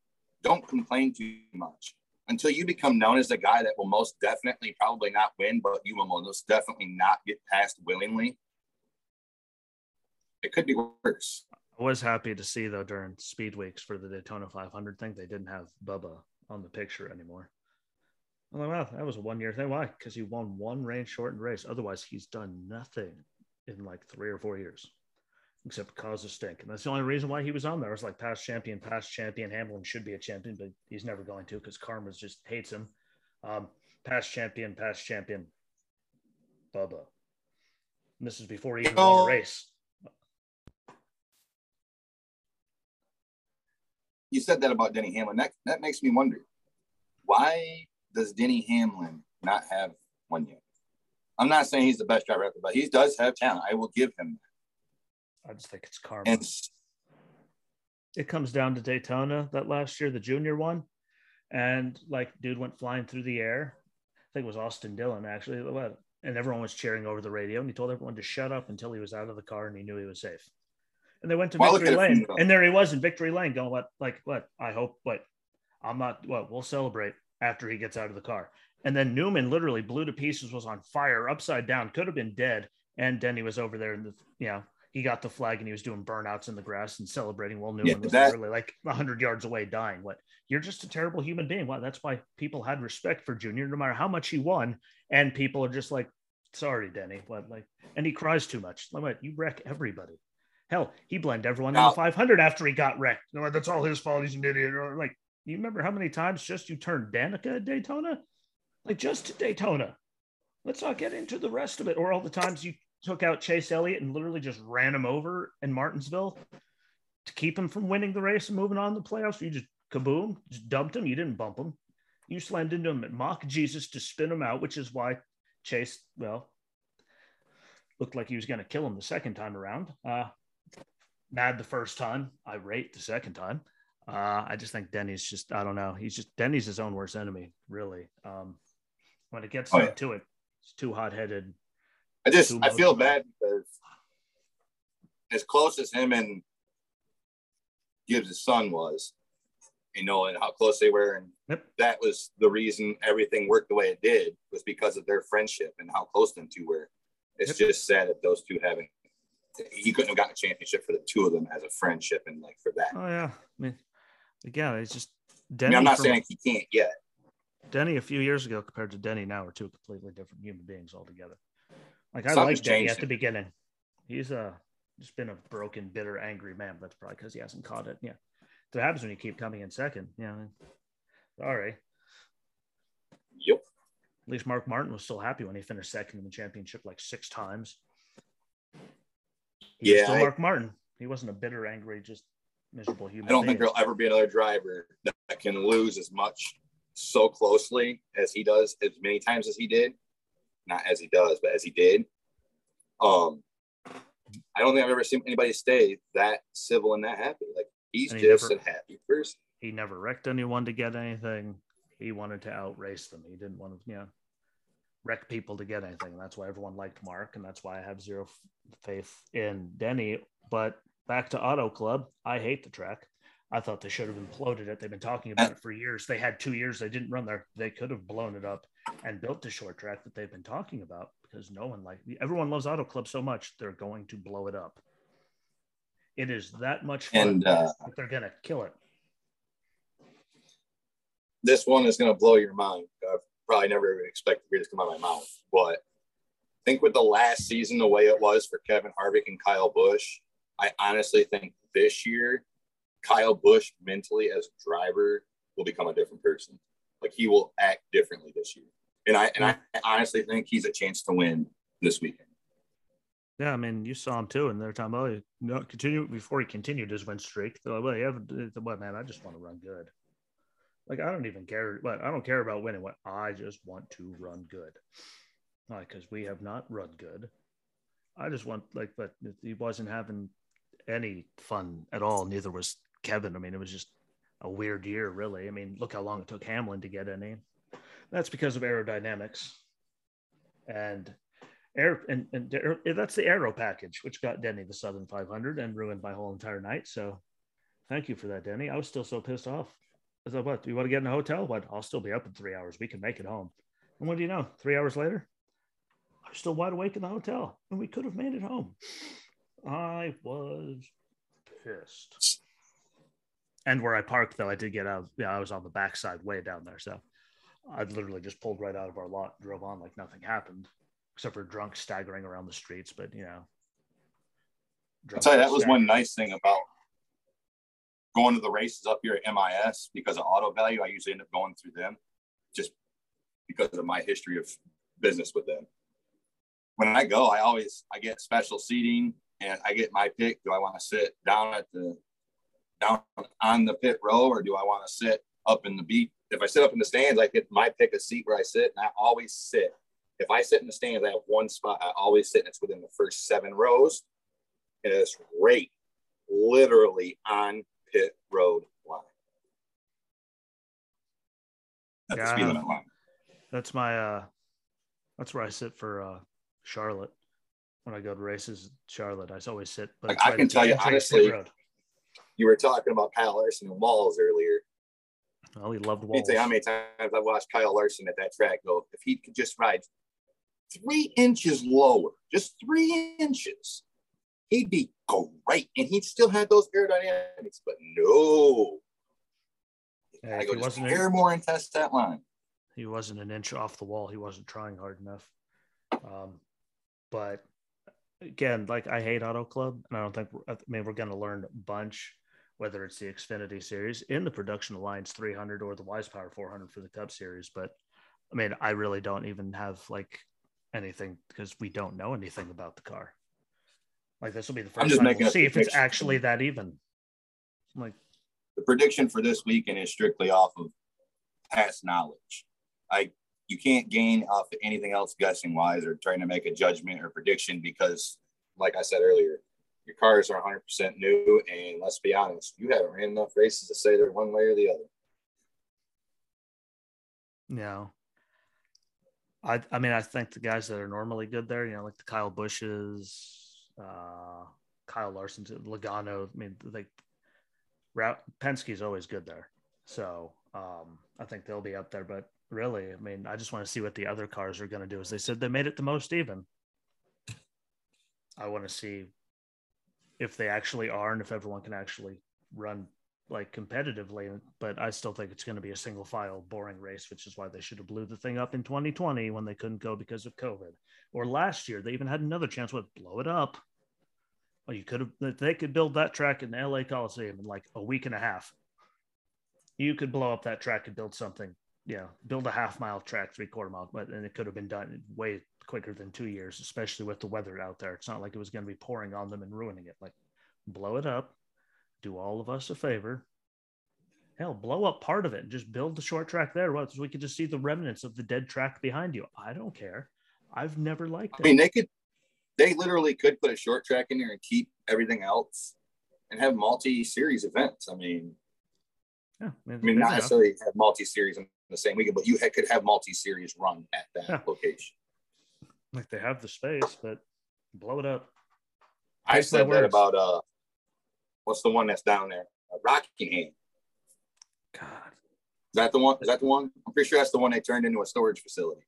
don't complain too much until you become known as the guy that will most definitely probably not win, but you will most definitely not get past willingly. It could be worse. I was happy to see though during speed weeks for the Daytona 500 thing, they didn't have Bubba on the picture anymore. I'm like, wow, that was a one year thing. Why? Because he won one rain shortened race. Otherwise, he's done nothing in like three or four years except cause a stink. And that's the only reason why he was on there. It's like past champion, past champion. Hamlin should be a champion, but he's never going to because Karma just hates him. Um, past champion, past champion, Bubba. And this is before he even won a race. you said that about Denny Hamlin. That that makes me wonder why does Denny Hamlin not have one yet? I'm not saying he's the best driver ever, but he does have talent. I will give him that. I just think it's karma. It comes down to Daytona that last year, the junior one, and like dude went flying through the air. I think it was Austin Dillon actually, and everyone was cheering over the radio, and he told everyone to shut up until he was out of the car and he knew he was safe. And they went to well, victory lane and there he was in victory lane going what like what? I hope what? I'm not what we'll celebrate after he gets out of the car. And then newman literally blew to pieces was on fire upside down could have been dead and denny was over there and the you know he got the flag and he was doing burnouts in the grass and celebrating while Newman yeah, was that, literally like 100 yards away dying. What? You're just a terrible human being. Well, that's why people had respect for Junior no matter how much he won. And people are just like, sorry, Denny. What? Like, and he cries too much. Like, what? You wreck everybody. Hell, he blamed everyone now, in the 500 after he got wrecked. No, that's all his fault. He's an idiot. Or like, you remember how many times just you turned Danica at Daytona? Like just to Daytona. Let's not get into the rest of it. Or all the times you took out Chase Elliott and literally just ran him over in Martinsville to keep him from winning the race and moving on to the playoffs. You just kaboom, just dumped him. You didn't bump him. You slammed into him at mock Jesus to spin him out, which is why Chase, well, looked like he was going to kill him the second time around. Uh, mad the first time, irate the second time. Uh, I just think Denny's just, I don't know. He's just, Denny's his own worst enemy, really. Um, when it gets oh, yeah. to it, it's too hot headed. I just, I feel bad because as close as him and Gibbs' son was, you know, and how close they were. And yep. that was the reason everything worked the way it did was because of their friendship and how close them two were. It's yep. just sad that those two haven't he couldn't have gotten a championship for the two of them as a friendship and like for that. Oh yeah, I mean, again, it's just Denny. I am not from, saying he can't yet. Denny a few years ago compared to Denny now are two completely different human beings altogether. Like I like Denny at the beginning. He's a uh, just been a broken, bitter, angry man. That's probably because he hasn't caught it. Yeah, that happens when you keep coming in second. Yeah, sorry. Yep. At least Mark Martin was still happy when he finished second in the championship like six times. He yeah, still I, Mark Martin. He wasn't a bitter, angry, just miserable human. I don't being. think there'll ever be another driver that can lose as much so closely as he does, as many times as he did. Not as he does, but as he did. Um, I don't think I've ever seen anybody stay that civil and that happy. Like he's he just never, a happy person. He never wrecked anyone to get anything. He wanted to outrace them. He didn't want to, you know wreck people to get anything. That's why everyone liked Mark, and that's why I have zero faith in Denny. But back to Auto Club, I hate the track. I thought they should have imploded it. They've been talking about it for years. They had two years they didn't run there. They could have blown it up and built the short track that they've been talking about because no one like everyone loves Auto Club so much they're going to blow it up. It is that much fun. And uh, they're gonna kill it. This one is gonna blow your mind. Uh, probably never even expect to hear this come out of my mouth. But I think with the last season, the way it was for Kevin Harvick and Kyle Busch, I honestly think this year Kyle Busch mentally as a driver will become a different person. Like he will act differently this year. And I and I honestly think he's a chance to win this weekend. Yeah, I mean, you saw him too, and they're talking about oh, no continue before he continued his win streak. They're like, well, you have what man? I just want to run good. Like I don't even care, but I don't care about winning. What I just want to run good, like because we have not run good. I just want like, but he wasn't having any fun at all. Neither was Kevin. I mean, it was just a weird year, really. I mean, look how long it took Hamlin to get any. Eh? That's because of aerodynamics, and air and, and that's the aero package, which got Denny the Southern 500 and ruined my whole entire night. So, thank you for that, Denny. I was still so pissed off. I thought, what? Do you want to get in a hotel? What? I'll still be up in three hours. We can make it home. And what do you know? Three hours later, I was still wide awake in the hotel, and we could have made it home. I was pissed. And where I parked, though, I did get out. Yeah, I was on the backside, way down there. So I literally just pulled right out of our lot, drove on like nothing happened, except for drunk staggering around the streets. But you know, I'll tell you that was one nice thing about going to the races up here at MIS because of auto value. I usually end up going through them, just because of my history of business with them. When I go, I always I get special seating and I get my pick. Do I want to sit down at the down on the pit row or do I want to sit up in the beat? If I sit up in the stands, I get my pick a seat where I sit, and I always sit. If I sit in the stands, I have one spot. I always sit, and it's within the first seven rows, and it's right, literally on pit road line. At yeah, the speed limit line. That's my. uh That's where I sit for uh Charlotte when I go to races. Charlotte, I always sit. But like I can tell you honestly, you were talking about Kyle Larson and walls earlier. Oh, he loved walls. Say how many times I've watched Kyle Larson at that track go. If he could just ride three inches lower, just three inches, he'd be great, and he'd still have those aerodynamics. But no, yeah, I go just air more and test that line. He wasn't an inch off the wall. He wasn't trying hard enough. Um, but again, like I hate Auto Club, and I don't think I mean we're going to learn a bunch whether it's the Xfinity series in the Production Alliance 300 or the Wise Power 400 for the Cup series. But I mean, I really don't even have like anything because we don't know anything about the car. Like this will be the first time we'll see if it's actually that even. Like the prediction for this weekend is strictly off of past knowledge. I you can't gain off of anything else guessing wise or trying to make a judgment or prediction because, like I said earlier, your cars are 100% new. And let's be honest, you haven't ran enough races to say they're one way or the other. No. I, I mean, I think the guys that are normally good there, you know, like the Kyle Busches, uh, Kyle Larson, Logano. I mean, like Penske's always good there. So um, I think they'll be up there. But really, I mean, I just want to see what the other cars are going to do. As they said, they made it the most even. I want to see if they actually are and if everyone can actually run like competitively but i still think it's going to be a single file boring race which is why they should have blew the thing up in 2020 when they couldn't go because of covid. Or last year they even had another chance with blow it up. Well you could have they could build that track in the la coliseum in like a week and a half you could blow up that track and build something yeah build a half mile track three quarter mile but and it could have been done way quicker than two years, especially with the weather out there. It's not like it was going to be pouring on them and ruining it. Like, blow it up, do all of us a favor. Hell, blow up part of it and just build the short track there. Well, so we could just see the remnants of the dead track behind you. I don't care. I've never liked it. I mean, they could, they literally could put a short track in there and keep everything else and have multi-series events. I mean, yeah, I mean, not necessarily have multi-series in the same weekend, but you could have multi-series run at that yeah. location. Like they have the space, but blow it up. I said that about uh, what's the one that's down there? Uh, Rockingham. God. Is that the one? Is that the one? I'm pretty sure that's the one they turned into a storage facility.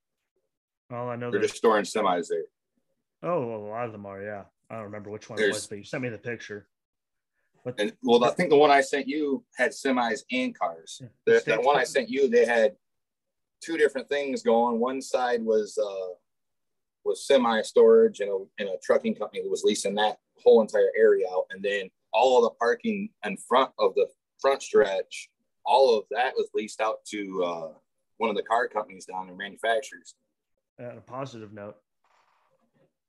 Well, I know they're just storing semis there. Oh, well, a lot of them are. Yeah, I don't remember which one There's, it was, but you sent me the picture. But and, well, I think the one I sent you had semis and cars. Yeah, the, the one I sent you, they had two different things going. One side was uh, was semi storage and a, and a trucking company that was leasing that whole entire area out. And then all of the parking in front of the front stretch, all of that was leased out to uh, one of the car companies down there, manufacturers. On a positive note,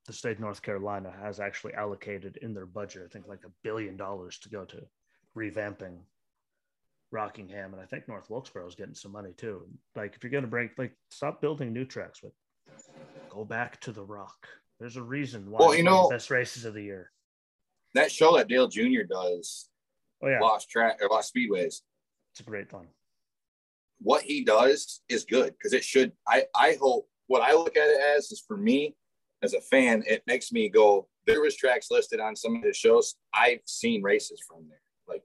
the state of North Carolina has actually allocated in their budget, I think, like a billion dollars to go to revamping Rockingham, and I think North Wilkesboro is getting some money too. Like, if you're going to break, like, stop building new tracks, but go back to the Rock. There's a reason why Well, you know- best races of the year. That show that Dale Jr. does, Oh yeah, Lost Track or Lost Speedways, it's a great fun. what he does is good because it should. I I hope what I look at it as is for me as a fan, it makes me go. There was tracks listed on some of his shows. I've seen races from there. Like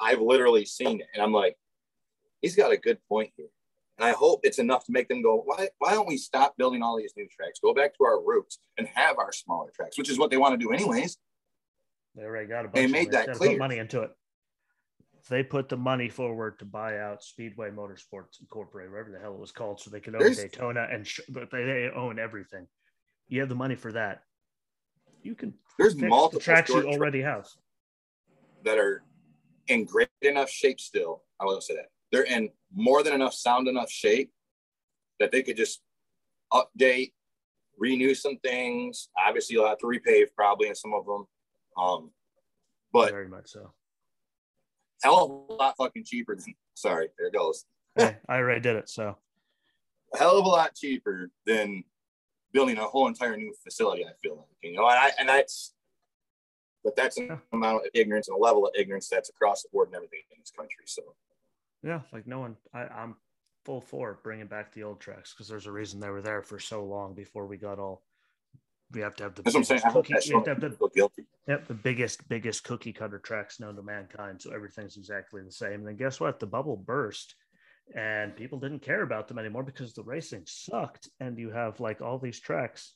I've literally seen it, and I'm like, he's got a good point here. And I hope it's enough to make them go, why, why don't we stop building all these new tracks? Go back to our roots and have our smaller tracks, which is what they want to do anyways. They already got a bunch. They made money. that clear. Put money into it. They put the money forward to buy out Speedway Motorsports Incorporated, whatever the hell it was called, so they could own There's- Daytona and sh- but they, they own everything. You have the money for that. You can There's fix the multiple tracks you already have. that are in great enough shape still. I will say that they're in more than enough sound enough shape that they could just update, renew some things. Obviously, you'll have to repave probably in some of them. Um, but Very much so. hell of a lot fucking cheaper than sorry, there it goes. Hey, I already did it. So A [laughs] hell of a lot cheaper than building a whole entire new facility, I feel like. You know, and I and that's but that's an amount of ignorance and a level of ignorance that's across the board and everything in this country. So yeah, like no one. I, I'm full for bringing back the old tracks because there's a reason they were there for so long before we got all. We have to have the. that's what I'm saying. Cookie- have have the guilty. Yep, the biggest, biggest cookie cutter tracks known to mankind. So everything's exactly the same. And then guess what? The bubble burst and people didn't care about them anymore because the racing sucked. And you have like all these tracks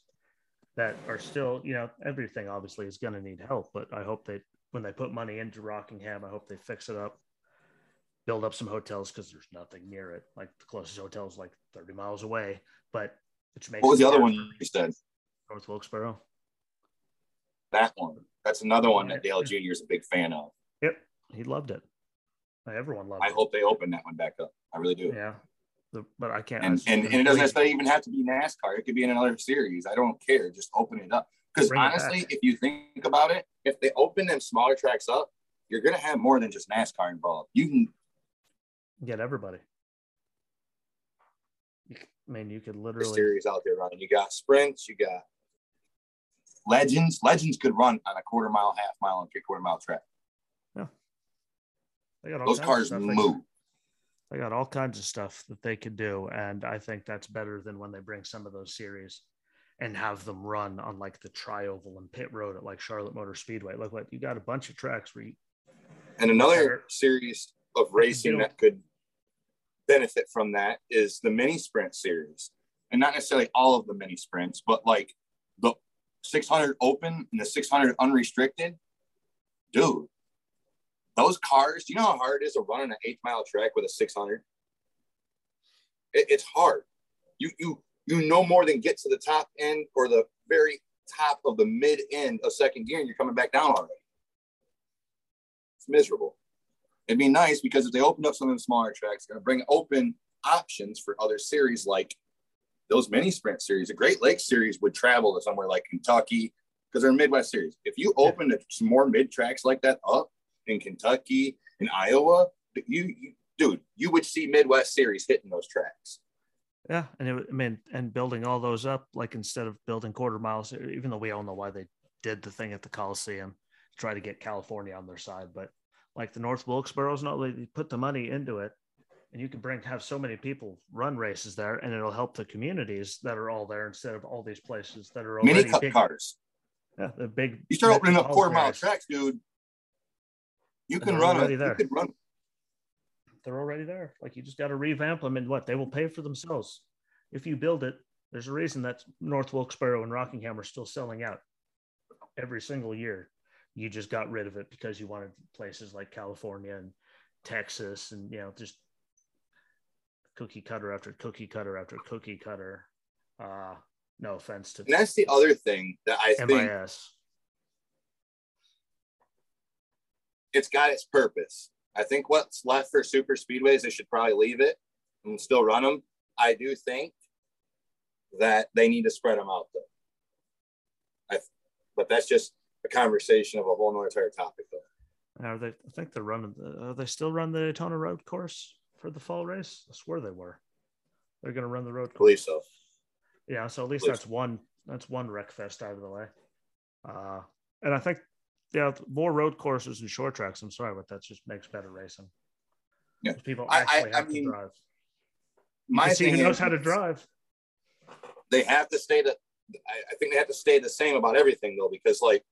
that are still, you know, everything obviously is going to need help. But I hope that when they put money into Rockingham, I hope they fix it up, build up some hotels because there's nothing near it. Like the closest hotel is like 30 miles away. But which makes What was the other one you said? North Wilkesboro. That one. That's another one that Dale Jr. is a big fan of. Yep. He loved it. Everyone loved I it. I hope they open that one back up. I really do. Yeah, the, but I can't. And, and, and it doesn't necessarily even have to be NASCAR. It could be in another series. I don't care. Just open it up. Because honestly, if you think about it, if they open them smaller tracks up, you're going to have more than just NASCAR involved. You can get everybody. I mean, you could literally. series out there running. You got sprints. You got legends. Legends could run on a quarter mile, half mile, and three quarter mile track. Yeah, they got all Those cars move. They got all kinds of stuff that they could do, and I think that's better than when they bring some of those series and have them run on like the Trioval and Pit Road at like Charlotte Motor Speedway. Look what you got a bunch of tracks where you And another series of racing that could benefit from that is the mini sprint series. And not necessarily all of the mini sprints, but like the 600 open and the 600 unrestricted. Dude, those cars, do you know how hard it is to run on an eight mile track with a 600? It, it's hard. You, you, you no more than get to the top end or the very top of the mid end of second gear and you're coming back down already it's miserable. It'd be nice because if they opened up some of the smaller tracks, going to bring open options for other series like those mini sprint series. The Great Lakes series would travel to somewhere like Kentucky because they're a Midwest series. If you opened some more mid tracks like that up in Kentucky and Iowa, you, you dude, you would see Midwest series hitting those tracks. Yeah, and it, I mean, and building all those up, like instead of building quarter miles, even though we all know why they did the thing at the Coliseum, try to get California on their side, but like the North Wilkesboro's, no, they put the money into it, and you can bring have so many people run races there, and it'll help the communities that are all there instead of all these places that are already Mini cup big. cars. Yeah, the big. You start opening up quarter mile tracks, dude. You can run a, already you there. could run they're already there. Like you just got to revamp them, and what they will pay for themselves. If you build it, there's a reason that North Wilkesboro and Rockingham are still selling out every single year. You just got rid of it because you wanted places like California and Texas, and you know just cookie cutter after cookie cutter after cookie cutter. Uh, no offense to And that's the other thing that I think MIS. it's got its purpose. I think what's left for super speedways, they should probably leave it and still run them. I do think that they need to spread them out though. I, but that's just a conversation of a whole nother entire topic though. Are they? I think they're running. The, are they still run the Daytona Road Course for the fall race? I swear they were. They're going to run the road. I believe so. Yeah, so at least that's one. That's one wreck fest out of the way. Uh, and I think yeah, more road courses and short tracks. I'm sorry, but that just makes better racing. Yeah, people actually I, I, have I mean, to drive. My thing who knows is, how to drive. They have to stay. To, I think they have to stay the same about everything though, because like,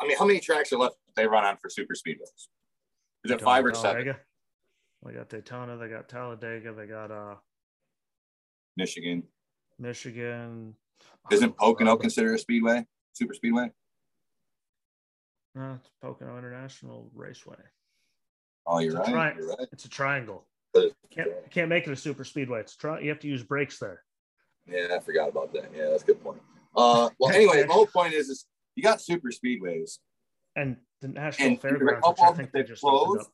I mean, how many tracks are left they run on for super speedways? Is it five or seven? They got Daytona, they got Talladega, they got uh Michigan. Michigan. Isn't Pocono considered a speedway? Super speedway? No, it's Pocono International Raceway. Oh, you're, right. Tri- you're right. It's a triangle. Can't, can't make it a super speedway. It's tri- you have to use brakes there. Yeah, I forgot about that. Yeah, that's a good point. Uh, well, anyway, [laughs] the whole point is, is you got super speedways, and the national and fairgrounds, which I think they just closed,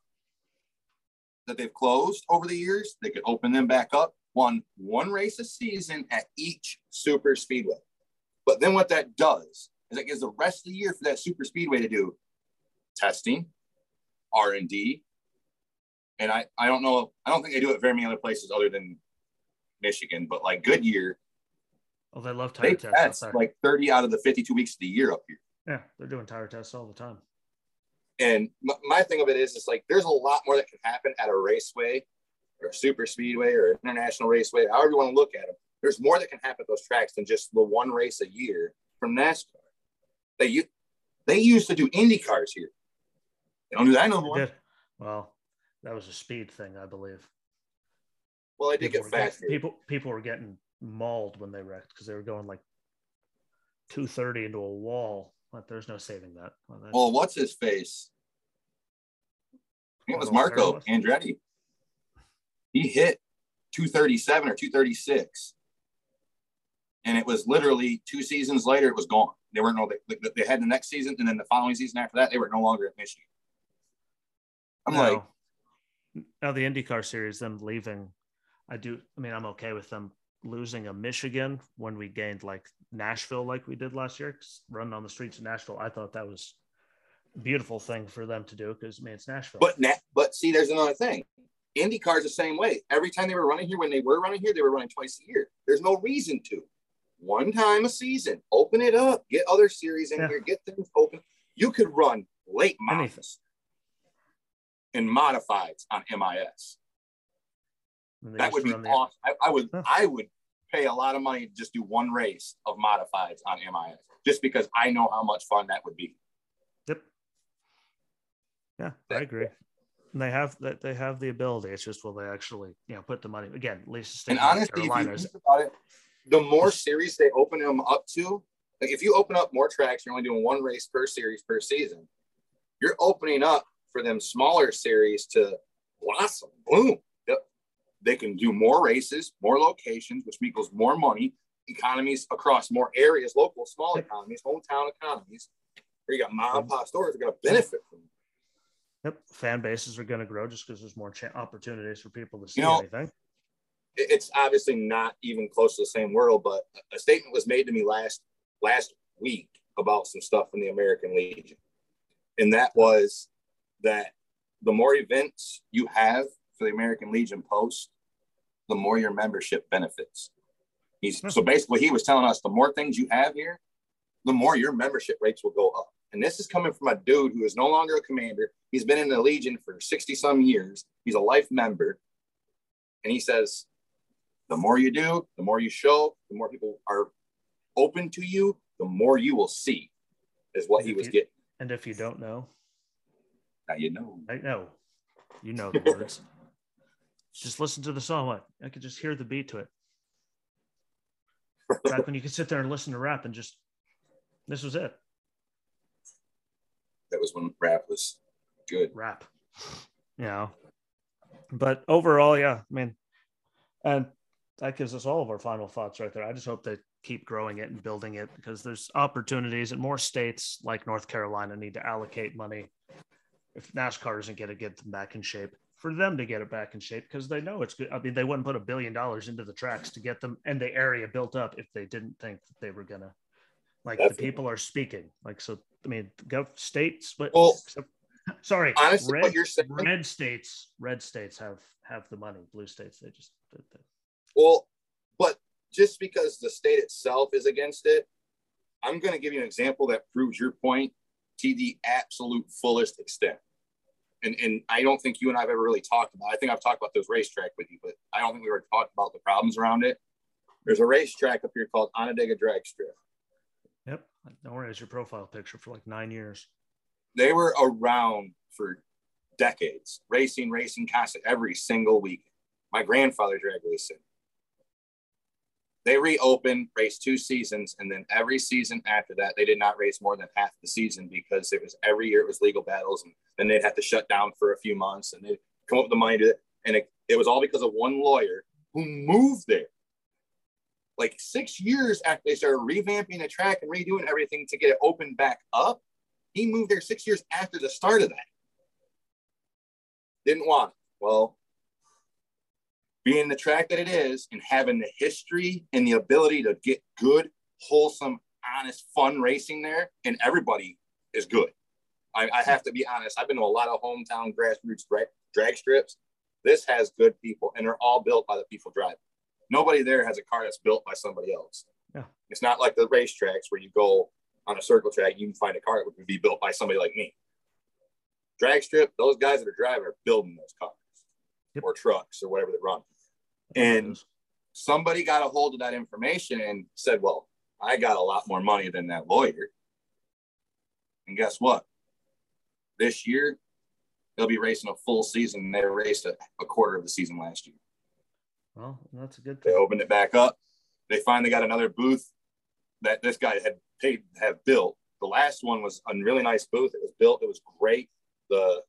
that they've closed over the years. They could open them back up. One one race a season at each super speedway. But then what that does is it gives the rest of the year for that super speedway to do testing, R and D, and I I don't know I don't think they do it very many other places other than Michigan, but like Goodyear. Oh, they love tire they tests like 30 out of the 52 weeks of the year up here. Yeah, they're doing tire tests all the time. And my thing of it is, it's like there's a lot more that can happen at a raceway or a super speedway or an international raceway, however you want to look at them. There's more that can happen at those tracks than just the one race a year from NASCAR. They they used to do Indy cars here. They don't do that no more. Well, that was a speed thing, I believe. Well, I did people get faster. Getting, people people were getting mauled when they wrecked because they were going like 230 into a wall. But there's no saving that. Well, well what's his face? it was Marco Andretti. He hit 237 or 236. And it was literally two seasons later, it was gone. They weren't no, they, they had the next season, and then the following season after that, they were no longer at Michigan. I'm now, like, now the IndyCar series, them leaving, I do. I mean, I'm okay with them losing a Michigan when we gained like Nashville, like we did last year, running on the streets of Nashville. I thought that was a beautiful thing for them to do because, I mean, it's Nashville. But but see, there's another thing. IndyCar is the same way. Every time they were running here, when they were running here, they were running twice a year. There's no reason to. One time a season, open it up, get other series in yeah. here, get things open. You could run late models and modifieds on MIS. That would be awesome. I, I, would huh. I would pay a lot of money to just do one race of modifieds on MIS, just because I know how much fun that would be. Yep. Yeah, I agree. And they have that they have the ability. It's just will they actually, you know, put the money again, at least and honestly, if you think about it, the more series they open them up to, like if you open up more tracks, you're only doing one race per series per season. You're opening up for them smaller series to blossom, boom. They can do more races, more locations, which equals more money, economies across more areas, local small economies, hometown economies. Where you got mom and pop stores are going to benefit from It. Yep, fan bases are going to grow just because there's more ch- opportunities for people to see you know, anything. It's obviously not even close to the same world, but a statement was made to me last last week about some stuff from the American Legion, and that was that the more events you have for the American Legion post, the more your membership benefits. He's hmm. so basically he was telling us the more things you have here, the more your membership rates will go up. And this is coming from a dude who is no longer a commander. He's been in the Legion for 60 some years. He's a life member. And he says, the more you do, the more you show, the more people are open to you, the more you will see, is what he was you, getting. And if you don't know, now you know. I know. You know the words. [laughs] just listen to the song. I could just hear the beat to it. Back when you could sit there and listen to rap and just, this was it that was when rap was good. Rap. Yeah. But overall, yeah, I mean, and that gives us all of our final thoughts right there. I just hope they keep growing it and building it because there's opportunities and more states like North Carolina need to allocate money if NASCAR isn't going to get them back in shape, for them to get it back in shape because they know it's good. I mean, they wouldn't put a billion dollars into the tracks to get them and the area built up if they didn't think that they were gonna. Like Definitely. the people are speaking. Like so, I mean, go states, but well, except, sorry, honestly, red, what you're saying, red states, red states have have the money. Blue states, they just. They, they, well, but just because the state itself is against it, I'm going to give you an example that proves your point to the absolute fullest extent and, and I don't think you and I have ever really talked about. I think I've talked about those racetrack with you, but I don't think we ever talked about the problems around it. There's a racetrack up here called Onondaga Drag Strip. Yep, don't worry, it's your profile picture for like nine years. They were around for decades, racing, racing constant every single week. My grandfather drag racing they reopened, raced two seasons, and then every season after that, they did not race more than half the season because it was every year it was legal battles, and then they'd have to shut down for a few months, and they'd come up with the money to it, and it, it was all because of one lawyer who moved there. Like six years after they started revamping the track and redoing everything to get it open back up, he moved there six years after the start of that. Didn't want it. Well, being the track that it is and having the history and the ability to get good, wholesome, honest, fun racing there, and everybody is good. I, I have to be honest. I've been to a lot of hometown grassroots drag, drag strips. This has good people, and they're all built by the people driving. Nobody there has a car that's built by somebody else. Yeah. It's not like the racetracks where you go on a circle track, you can find a car that would be built by somebody like me. Drag strip, those guys that are driving are building those cars yep. or trucks or whatever they run. And somebody got a hold of that information and said, Well, I got a lot more money than that lawyer. And guess what? This year, they'll be racing a full season. They raced a, a quarter of the season last year. Well, that's a good thing. They opened it back up. They finally got another booth that this guy had paid have built. The last one was a really nice booth. It was built. It was great. The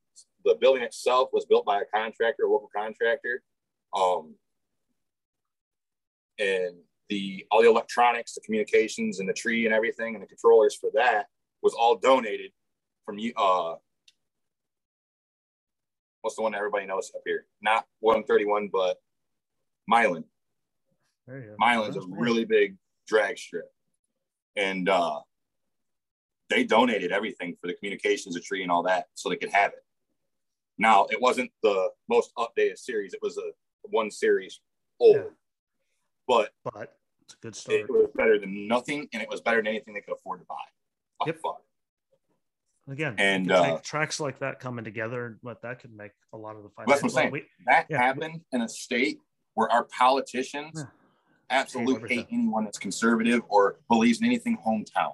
the building itself was built by a contractor, a local contractor. Um, and the all the electronics, the communications, and the tree and everything, and the controllers for that was all donated from you. Uh, what's the one that everybody knows up here? Not 131, but Milan. Milan's a really big drag strip, and uh, they donated everything for the communications, the tree, and all that, so they could have it. Now, it wasn't the most updated series; it was a one series old. Yeah but but it's a good start. It was better than nothing, and it was better than anything they could afford to buy. Yep. Again, and uh, tracks like that coming together, but that could make a lot of the fight. That's what I'm saying. We, that yeah, happened in a state where our politicians yeah, absolutely hate, hate anyone that's conservative or believes in anything hometown.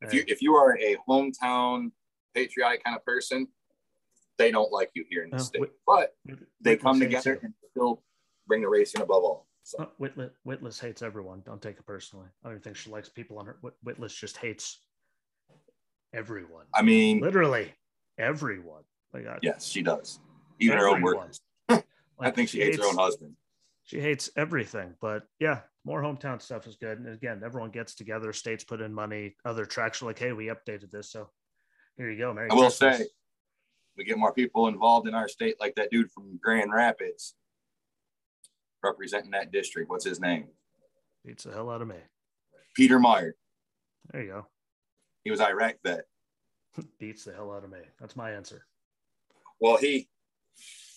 If you if you are a hometown patriotic kind of person, they don't like you here in the uh, state. but they come together and still bring the racing above all. So. Whitlis, Whitlis hates everyone. Don't take it personally. I don't think she likes people on her. Whitlis just hates everyone. I mean, literally everyone. Like, I, yes, she does. Even everyone. her own workers. [laughs] like, I think she, she hates, hates, her own husband. She hates everything. But yeah, more hometown stuff is good. And again, everyone gets together. States put in money. Other tracks are like, hey, we updated this, so here you go. Merry I will Christmas. say, we get more people involved in our state, like that dude from Grand Rapids representing that district. What's his name? Beats the hell out of me. Peter Meijer. There you go. He was Iraq vet. [laughs] Beats the hell out of me. That's my answer. Well, he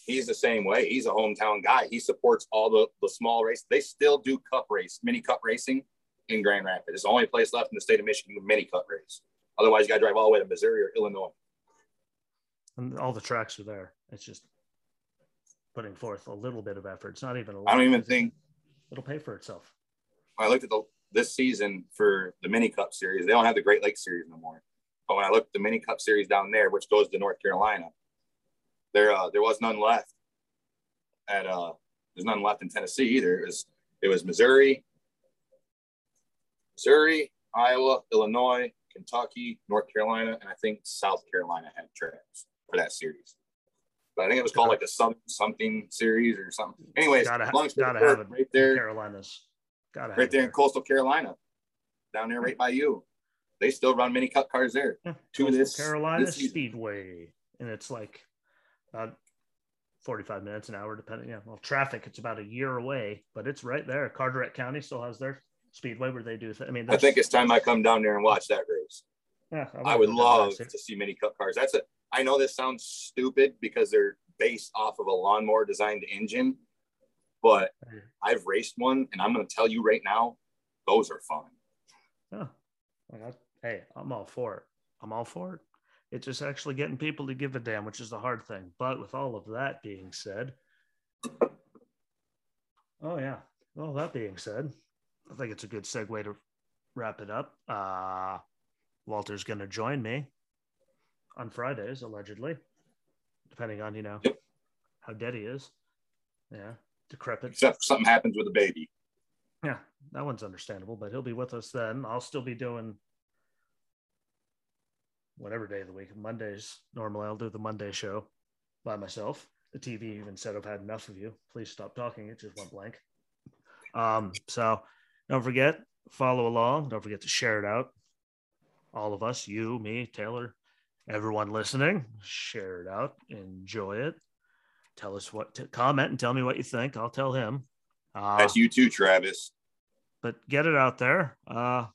he's the same way. He's a hometown guy. He supports all the, the small race. They still do cup race, mini cup racing in Grand Rapids. It's the only place left in the state of Michigan with mini cup race. Otherwise, you got to drive all the way to Missouri or Illinois. And all the tracks are there. It's just putting forth a little bit of effort. It's not even. I don't even think it'll pay for itself. I looked at the this season for the mini cup series. They don't have the Great Lakes series no more. But when I looked at the mini cup series down there, which goes to North Carolina, there uh, there was none left. At uh, there's none left in Tennessee either. It was it was Missouri, Missouri, Iowa, Illinois, Kentucky, North Carolina, and I think South Carolina had tracks for that series but I think it was called like a some something series or something. Anyways, gotta, gotta have it right there, Carolinas. Gotta right there in coastal Carolina, down there right by you. they still run mini cup cars there. Yeah, To Coastal this- Carolina this. Speedway, and it's like about forty-five minutes an hour, depending. Yeah, well, traffic it's about a year away, but it's right there. Carteret County still has their speedway where they do. Th- I mean, I think it's time I come down there and watch that race. yeah, I would down there love to see mini cup cars. That's a. I know this sounds stupid because they're based off of a lawnmower designed engine, but I've raced one, and I'm going to tell you right now, those are fun. Yeah. Hey, I'm all for it. I'm all for it. It's just actually getting people to give a damn, which is the hard thing. But with all of that being said, oh yeah. Well, that being said, I think it's a good segue to wrap it up. Uh Walter's gonna join me on Fridays, allegedly, depending on, you know, Yep. how dead he is. Yeah. Decrepit. Except if something happens with a baby. Yeah, that one's understandable, but he'll be with us then. I'll still be doing whatever day of the week. Mondays, normally I'll do the Monday show by myself. The TV even said I've had enough of you. Please stop talking. It just went blank. Um, so don't forget, follow along. Don't forget to share it out. All of us, you, me, Taylor, everyone listening, share it out. Enjoy it. Tell us what to comment and tell me what you think. I'll tell him. Uh, That's you too, Travis. but get it out there. Uh,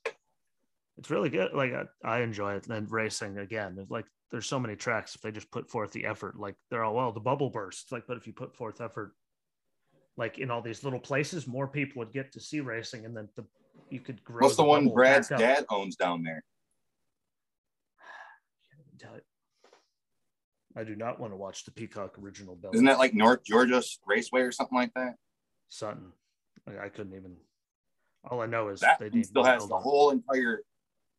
it's really good. Like I, I enjoy it. And racing again, there's like there's so many tracks. If they just put forth the effort, like they're all well, the bubble bursts. Like, but if you put forth effort, like in all these little places, more people would get to see racing, and then the you could grow. What's the one Brad's dad owns down there? Tell it. I do not want to watch the Peacock original Bell. Isn't that like North Georgia Raceway or something like that? Sutton? Like, I couldn't even. All I know is That they still has the on. whole entire,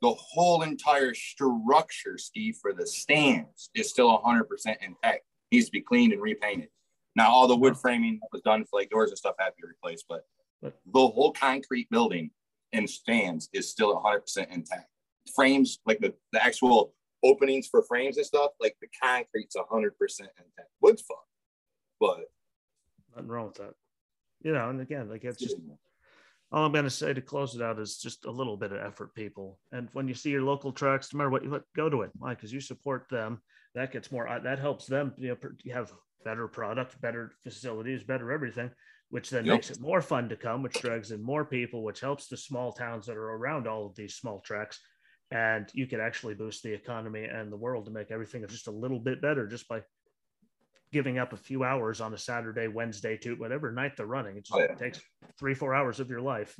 the whole entire structure, Steve, for the stands is still 100% intact. Needs to be cleaned and repainted. Now, all the wood framing was done for like doors and stuff had to be replaced, but But- the whole concrete building and stands is still 100% intact. Frames, like the, the actual openings for frames and stuff, like the concrete's 100% intact. Wood's fun, but Nothing wrong with that. You know, and again, like it's just all I'm going to say to close it out is just a little bit of effort, people. And when you see your local trucks, no matter what you let go to it, why? Because you support them. That gets more. uh, That helps them. You know, you have better product, better facilities, better everything, which then Yep. makes it more fun to come, which drags in more people, which helps the small towns that are around all of these small tracks. And you could actually boost the economy and the world to make everything just a little bit better just by giving up a few hours on a Saturday, Wednesday, to whatever night they're running. It just Oh, yeah. takes three, four hours of your life.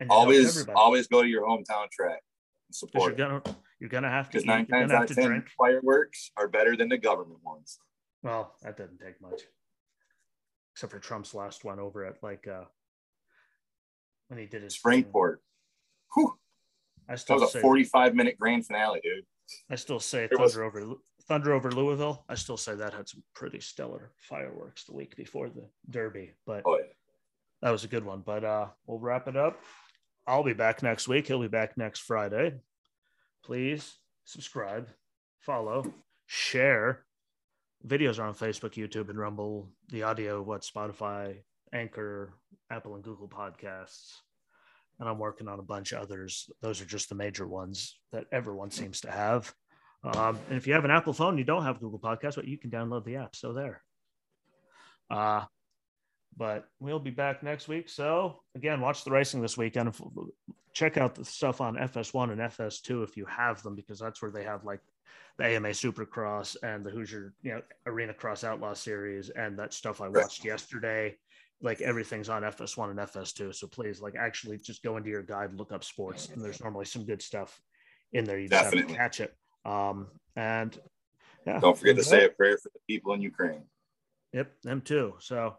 And always, always go to your hometown track and support you're gonna you're gonna have to Because eat, nine you're times out have of to ten, drink. fireworks are better than the government ones. Well, that didn't take much. Except for Trump's last one over at like uh when he did his Springport. Whew, I that still was say a 45 minute grand finale, dude. I still say It was- Thunder over Thunder over Louisville. I still say that had some pretty stellar fireworks the week before the Derby, but Oh, yeah. that was a good one. But uh we'll wrap it up. I'll be back next week. He'll be back next Friday. Please subscribe, follow, share. Videos are on Facebook, YouTube, and Rumble. The audio, what Spotify, Anchor, Apple, and Google podcasts. And I'm working on a bunch of others. Those are just the major ones that everyone seems to have. Um, and if you have an Apple phone, you don't have Google Podcasts, but you can download the app. So there. Uh, but we'll be back next week. So again, watch the racing this weekend. Check out the stuff on FS1 and FS2 if you have them, because that's where they have like the AMA Supercross and the Hoosier, you know, Arena Cross Outlaw Series and that stuff I watched yesterday. Like everything's on FS1 and FS2. So please, like, actually just go into your guide, look up sports, and there's normally some good stuff in there. You just have to catch it. Um, and yeah, Don't forget to say a prayer for the people in Ukraine. Yep, them too. So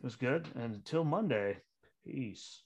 it was good. And until Monday, peace.